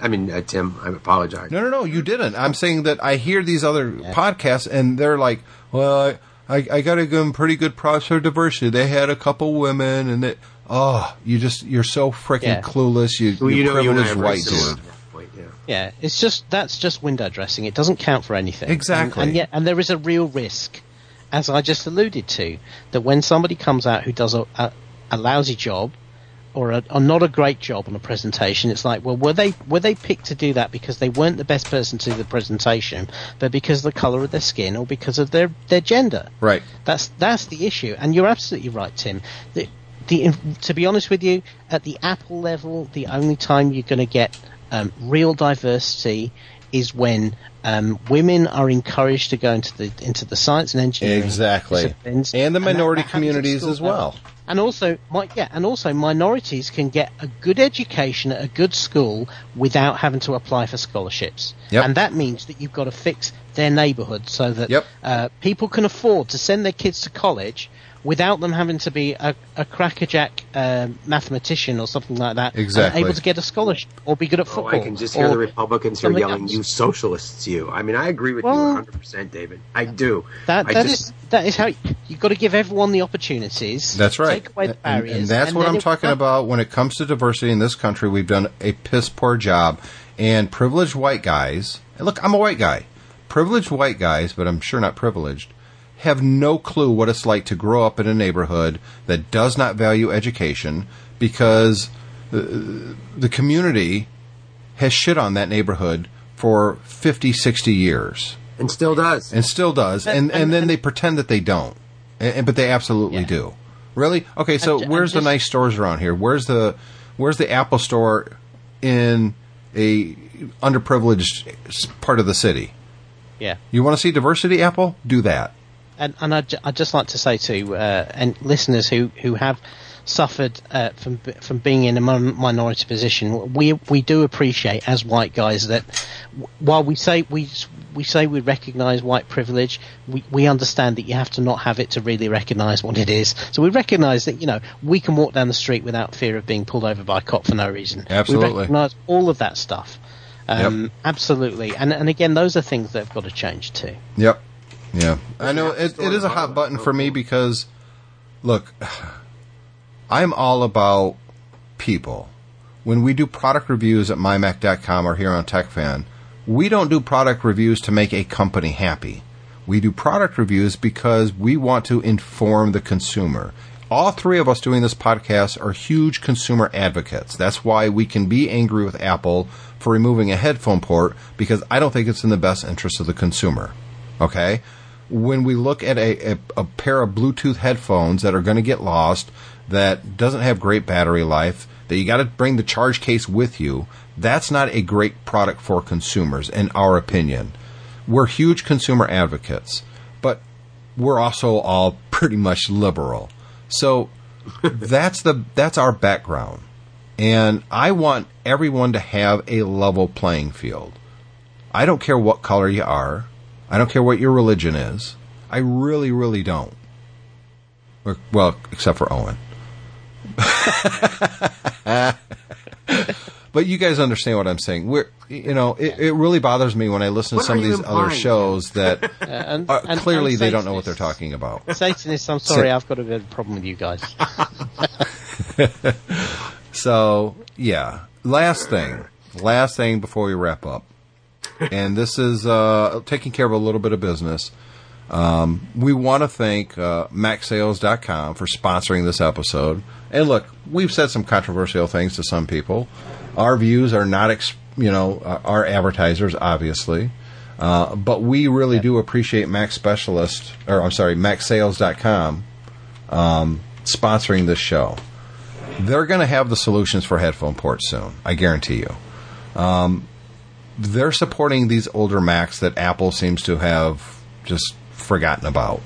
I mean, uh, Tim, I apologize. No, no, no, you didn't. I'm saying that I hear these other podcasts and they're like, well, I, I, got to give them pretty good props for diversity. They had a couple women and it, oh, you just, you're so freaking Yeah. clueless. You, Well, you, you know, you and I are white dude. At that point, yeah. Yeah, it's just that's just window dressing. It doesn't count for anything. Exactly. And, and yet, and there is a real risk, as I just alluded to, that when somebody comes out who does a, a, a lousy job or a, or not a great job on a presentation, it's like, well, were they were they picked to do that because they weren't the best person to do the presentation, but because of the color of their skin or because of their their gender? Right. That's that's the issue, and you're absolutely right, Tim. The, the to be honest with you, at the Apple level, the only time you're going to get um, real diversity is when um, women are encouraged to go into the into the science and engineering Exactly. And the minority that happens communities as well. level. And also, mi- yeah, and also minorities can get a good education at a good school without having to apply for scholarships. Yep. And that means that you've got to fix their neighbourhood so that Yep. uh, people can afford to send their kids to college without them having to be a, a crackerjack um mathematician or something like that. Exactly. able to get a scholarship or be good at Oh, football. I can just hear the Republicans here yelling, else. "You socialists, you!" I mean, I agree with Well- you 100, percent David. I do. That I that just, is- that is how you've got to give everyone the opportunities. That's right. Take away the barriers, And, that's what I'm it- talking about when it comes to diversity in this country. We've done a piss poor job. And privileged white guys, look, I'm a white guy. Privileged white guys, but I'm sure not privileged, have no clue what it's like to grow up in a neighborhood that does not value education because uh, the community has shit on that neighborhood for 50, 60 years and still does. and still does, and and, and- then and- they pretend that they don't, and, and- but they absolutely Yeah. do. Really? Okay, so And ju- where's and the just- nice stores around here? Where's the where's the Apple store in a underprivileged part of the city? Yeah. You want to see diversity, Apple? Do that. And, and I'd, I'd just like to say to uh, and listeners who, who have suffered uh, from from being in a minority position, we we do appreciate as white guys that while we say we we say we recognise white privilege, we, we understand that you have to not have it to really recognise what it is. So we recognise that you know we can walk down the street without fear of being pulled over by a cop for no reason. Absolutely. we recognise all of that stuff. Um, Yep. Absolutely, and and again, those are things that have got to change too. Yep. Yeah. I know it, it is a hot button for me because, look, I'm all about people. When we do product reviews at mymac.com or here on TechFan, we don't do product reviews to make a company happy. We do product reviews because we want to inform the consumer. All three of us doing this podcast are huge consumer advocates. That's why we can be angry with Apple for removing a headphone port because I don't think it's in the best interest of the consumer. Okay? When we look at a, a, a pair of Bluetooth headphones that are going to get lost, that doesn't have great battery life, that you got to bring the charge case with you, that's not a great product for consumers, in our opinion. We're huge consumer advocates, but we're also all pretty much liberal. So that's the that's our background. And I want everyone to have a level playing field. I don't care what color you are. I don't care what your religion is. I really, really don't. Or- Well, except for Owen. but you guys understand what I'm saying. We're, you know, it, it really bothers me when I listen to some of these other shows that and, are, and- clearly and they don't know what they're talking about. Satanists, I'm sorry, I've got a bit of a problem with you guys. So, yeah. Last thing. Last thing before we wrap up. And this is uh, taking care of a little bit of business. Um, we want to thank uh, MacSales.com for sponsoring this episode. And look, we've said some controversial things to some people. Our views are not, ex- you know, uh, our advertisers, obviously. Uh, but we really do appreciate Mac Specialist, or I'm sorry, MacSales.com um, sponsoring this show. They're going to have the solutions for headphone ports soon. I guarantee you. Um, they're supporting these older Macs that Apple seems to have just forgotten about.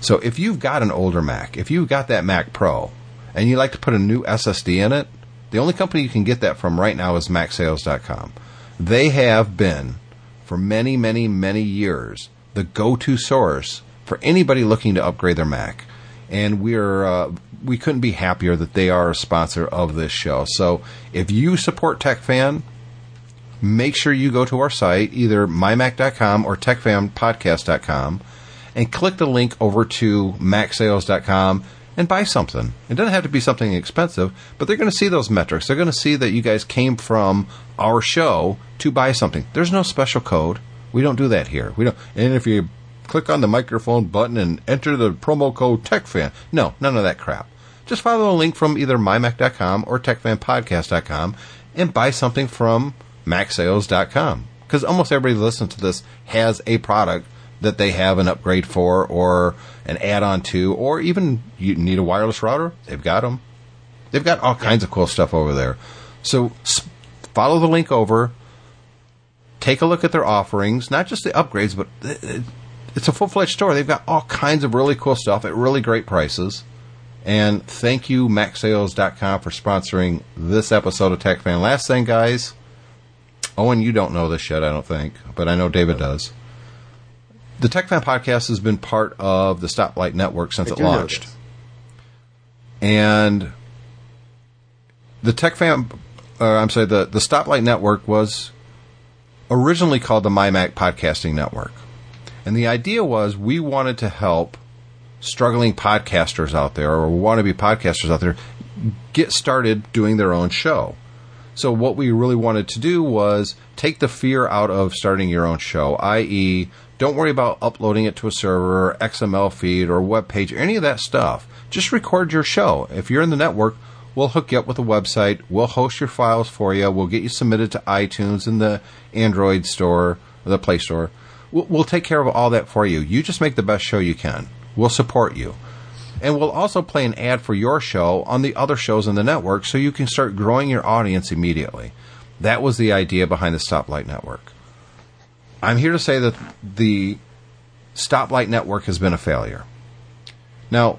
So if you've got an older Mac, if you've got that Mac Pro, and you like to put a new SSD in it, the only company you can get that from right now is MacSales.com. They have been, for many, many, many years, the go-to source for anybody looking to upgrade their Mac. And we're uh, we couldn't be happier that they are a sponsor of this show. So if you support TechFan, make sure you go to our site, either mymac.com or techfanpodcast.com, and click the link over to macsales.com and buy something. It doesn't have to be something expensive, but they're going to see those metrics. They're going to see that you guys came from our show to buy something. There's no special code. We don't do that here. We don't. And if you click on the microphone button and enter the promo code TechFan, no, none of that crap. Just follow the link from either mymac.com or techfanpodcast.com and buy something from macsales.com. Because almost everybody listens to this has a product that they have an upgrade for or an add-on to, or even you need a wireless router. They've got them. They've got all kinds of cool stuff over there. So follow the link over. Take a look at their offerings, not just the upgrades, but it's a full-fledged store. They've got all kinds of really cool stuff at really great prices. And thank you, MacSales.com, for sponsoring this episode of Tech Fan. Last thing, guys. Owen, you don't know this yet, I don't think, but I know David does. The Tech Fan podcast has been part of the Stoplight Network since I it launched. And the Tech Fan, uh, I'm sorry, the, the Stoplight Network was originally called the MyMac Podcasting Network. And the idea was we wanted to help struggling podcasters out there or wannabe podcasters out there get started doing their own show. So what we really wanted to do was take the fear out of starting your own show, i.e., don't worry about uploading it to a server, or XML feed, or web page, or any of that stuff. Just record your show. If you're in the network, we'll hook you up with a website. We'll host your files for you. We'll get you submitted to iTunes and the Android store, or the Play Store. We'll, we'll take care of all that for you. You just make the best show you can. We'll support you. And we'll also play an ad for your show on the other shows in the network so you can start growing your audience immediately. That was the idea behind the Stoplight Network. I'm here to say that the Stoplight Network has been a failure. Now,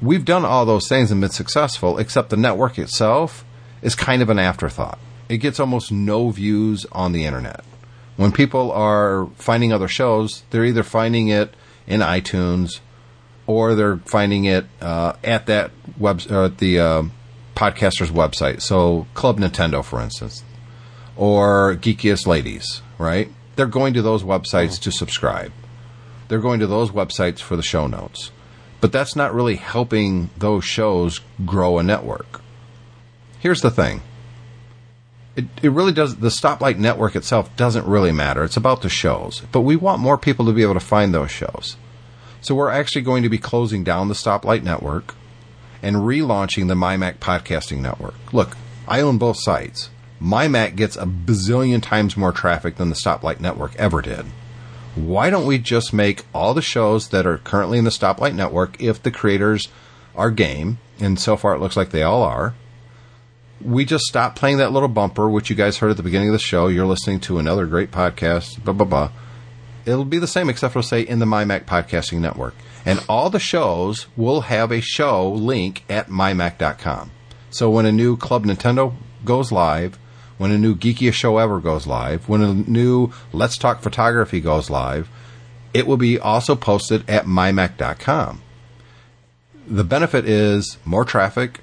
we've done all those things and been successful, except the network itself is kind of an afterthought. It gets almost no views on the internet. When people are finding other shows, they're either finding it in iTunes or they're finding it uh, at that web or at the uh, podcaster's website. So Club Nintendo, for instance, or Geekiest Ladies, right? They're going to those websites to subscribe. They're going to those websites for the show notes. But that's not really helping those shows grow a network. Here's the thing. It, it really does, the Stoplight Network itself doesn't really matter. It's about the shows. But we want more people to be able to find those shows. So we're actually going to be closing down the Stoplight Network and relaunching the MyMac Podcasting Network. Look, I own both sites. MyMac gets a bazillion times more traffic than the Stoplight Network ever did. Why don't we just make all the shows that are currently in the Stoplight Network, if the creators are game, and so far it looks like they all are, we just stop playing that little bumper, which you guys heard at the beginning of the show. You're listening to another great podcast, blah, blah, blah it'll be the same except for say in the MyMac Podcasting Network. And all the shows will have a show link at mymac.com. So when a new Club Nintendo goes live, when a new Geekiest Show Ever goes live, when a new Let's Talk Photography goes live, it will be also posted at mymac.com. The benefit is more traffic,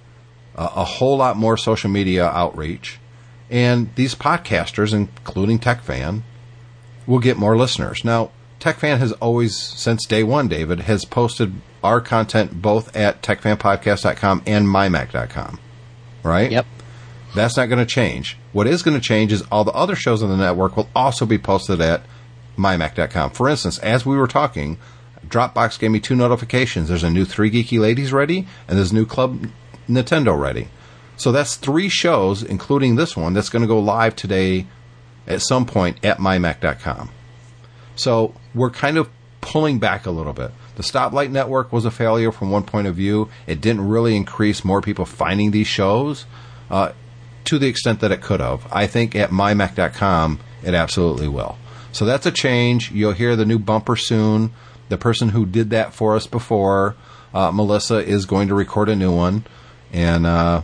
a whole lot more social media outreach, and these podcasters, including TechFan, will get more listeners. Now, TechFan has always, since day one, David, has posted our content both at techfanpodcast.com and mymac.com. Right? Yep. That's not going to change. What is going to change is all the other shows on the network will also be posted at mymac.com. For instance, as we were talking, Dropbox gave me two notifications. There's a new Three Geeky Ladies ready, and there's a new Club Nintendo ready. So that's three shows, including this one, that's going to go live today at some point at mymac.com. So we're kind of pulling back a little bit. The Stoplight Network was a failure from one point of view. It didn't really increase more people finding these shows uh, to the extent that it could have. I think at mymac.com it absolutely will. So that's a change. You'll hear the new bumper soon. The person who did that for us before, uh, Melissa, is going to record a new one. And uh,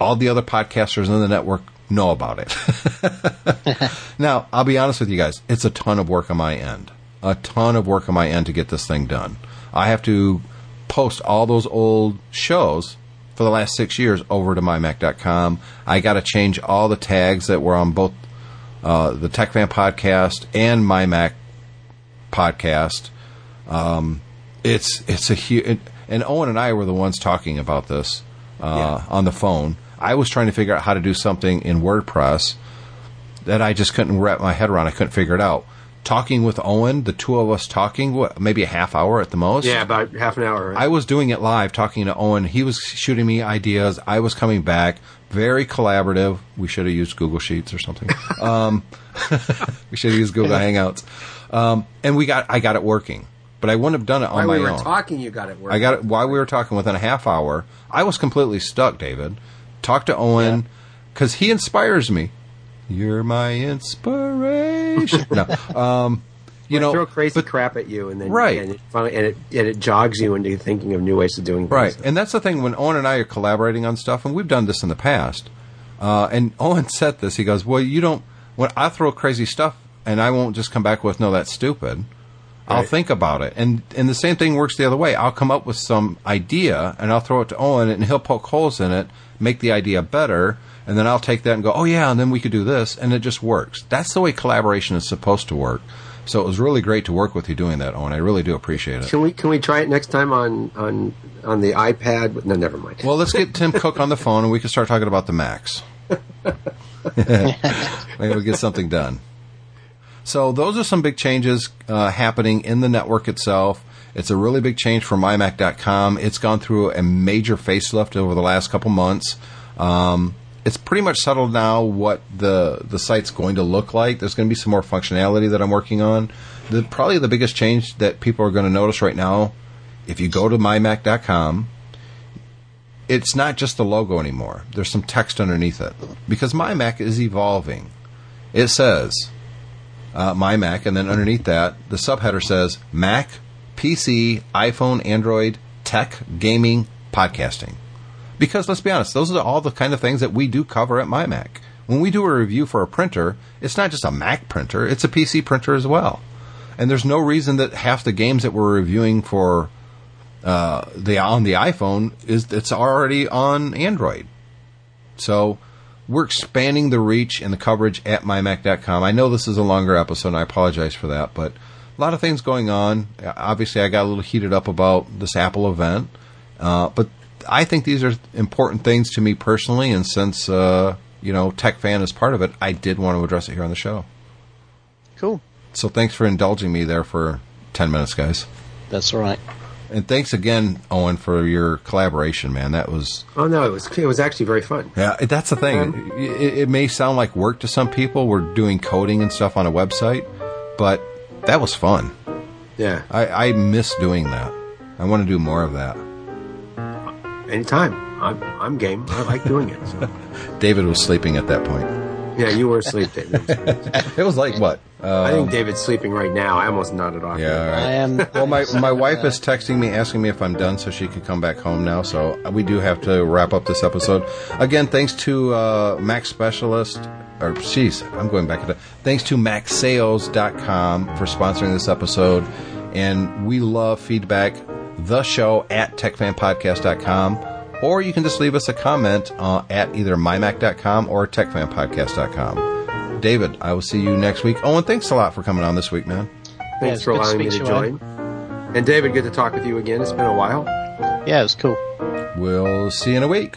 all the other podcasters in the network know about it. now, I'll be honest with you guys, it's a ton of work on my end. A ton of work on my end to get this thing done. I have to post all those old shows for the last six years over to mymac.com. I got to change all the tags that were on both uh, the Tech Fan podcast and MyMac podcast. Um, it's it's a huge, and Owen and I were the ones talking about this uh, Yeah. on the phone. I was trying to figure out how to do something in WordPress that I just couldn't wrap my head around. I couldn't figure it out. Talking with Owen, the two of us talking, what, maybe a half hour at the most. Yeah, about half an hour. Right? I was doing it live, talking to Owen. He was shooting me ideas. I was coming back. Very collaborative. We should have used Google Sheets or something. um, we should have used Google Hangouts. Um, and we got, I got it working, but I wouldn't have done it on While my we were own. talking, you got it working. I got it while we were talking within a half hour. I was completely stuck, David. Talk to Owen because he inspires me. You're my inspiration. no, um, you know, throw crazy but- crap at you, and then Right. and it, finally, and it and it jogs you into thinking of new ways of doing things. Right, and that's the thing when Owen and I are collaborating on stuff, and we've done this in the past. Uh, and Owen said this. He goes, "Well, you don't. When I throw crazy stuff, and I won't just come back with no, that's stupid. I'll Right. think about it, and and the same thing works the other way. I'll come up with some idea, and I'll throw it to Owen, and he'll poke holes in it, make the idea better, and then I'll take that and go, oh yeah, and then we could do this, and it just works. That's the way collaboration is supposed to work. So it was really great to work with you doing that, Owen. I really do appreciate it. Can we can we try it next time on on on the iPad? No, never mind. Well, let's get Tim Cook on the phone and we can start talking about the Macs. Maybe we'll get something done. So those are some big changes uh, happening in the network itself. It's a really big change for mymac.com. It's gone through a major facelift over the last couple months. Um, it's pretty much settled now what the the site's going to look like. There's going to be some more functionality that I'm working on. The probably the biggest change that people are going to notice right now, if you go to mymac.com, it's not just the logo anymore. There's some text underneath it because my Mac is evolving. It says uh, my Mac, and then underneath that, the subheader says Mac, PC, iPhone, Android, tech, gaming, podcasting. Because let's be honest, those are all the kind of things that we do cover at MyMac. When we do a review for a printer, it's not just a Mac printer; it's a PC printer as well. And there's no reason that half the games that we're reviewing for uh, the on the iPhone is it's already on Android. So we're expanding the reach and the coverage at mymac.com. I know this is a longer episode, and I apologize for that, but a lot of things going on. Obviously, I got a little heated up about this Apple event, uh, but I think these are important things to me personally, and since uh, you know Tech Fan is part of it, I did want to address it here on the show. Cool. So thanks for indulging me there for ten minutes, guys. That's all right. And thanks again, Owen, for your collaboration, man. That was Oh no, it was it was actually very fun. yeah. That's the thing. It, it may sound like work to some people. We're doing coding and stuff on a website, but that was fun. Yeah, I, I miss doing that. I want to do more of that. anytime. I'm I'm game. I like doing it. So. David was sleeping at that point. Yeah, you were asleep, David. It was like what? Uh, I think David's sleeping right now. I almost nodded off. yeah. all right. I am. Well, my, my wife is texting me asking me if I'm done so she can come back home now. So we do have to wrap up this episode. Again, thanks to uh, Mac Specialist, or jeez, I'm going back to that. Thanks to MacSales.com for sponsoring this episode. And we love feedback. The show at TechFanPodcast.com. Or you can just leave us a comment uh, at either mymac.com or TechFanPodcast.com. David, I will see you next week. Owen, thanks a lot for coming on this week, man. Thanks Yeah, for good to allowing me to to join. And David, good to talk with you again. It's been a while. Yeah, it was cool. We'll see you in a week.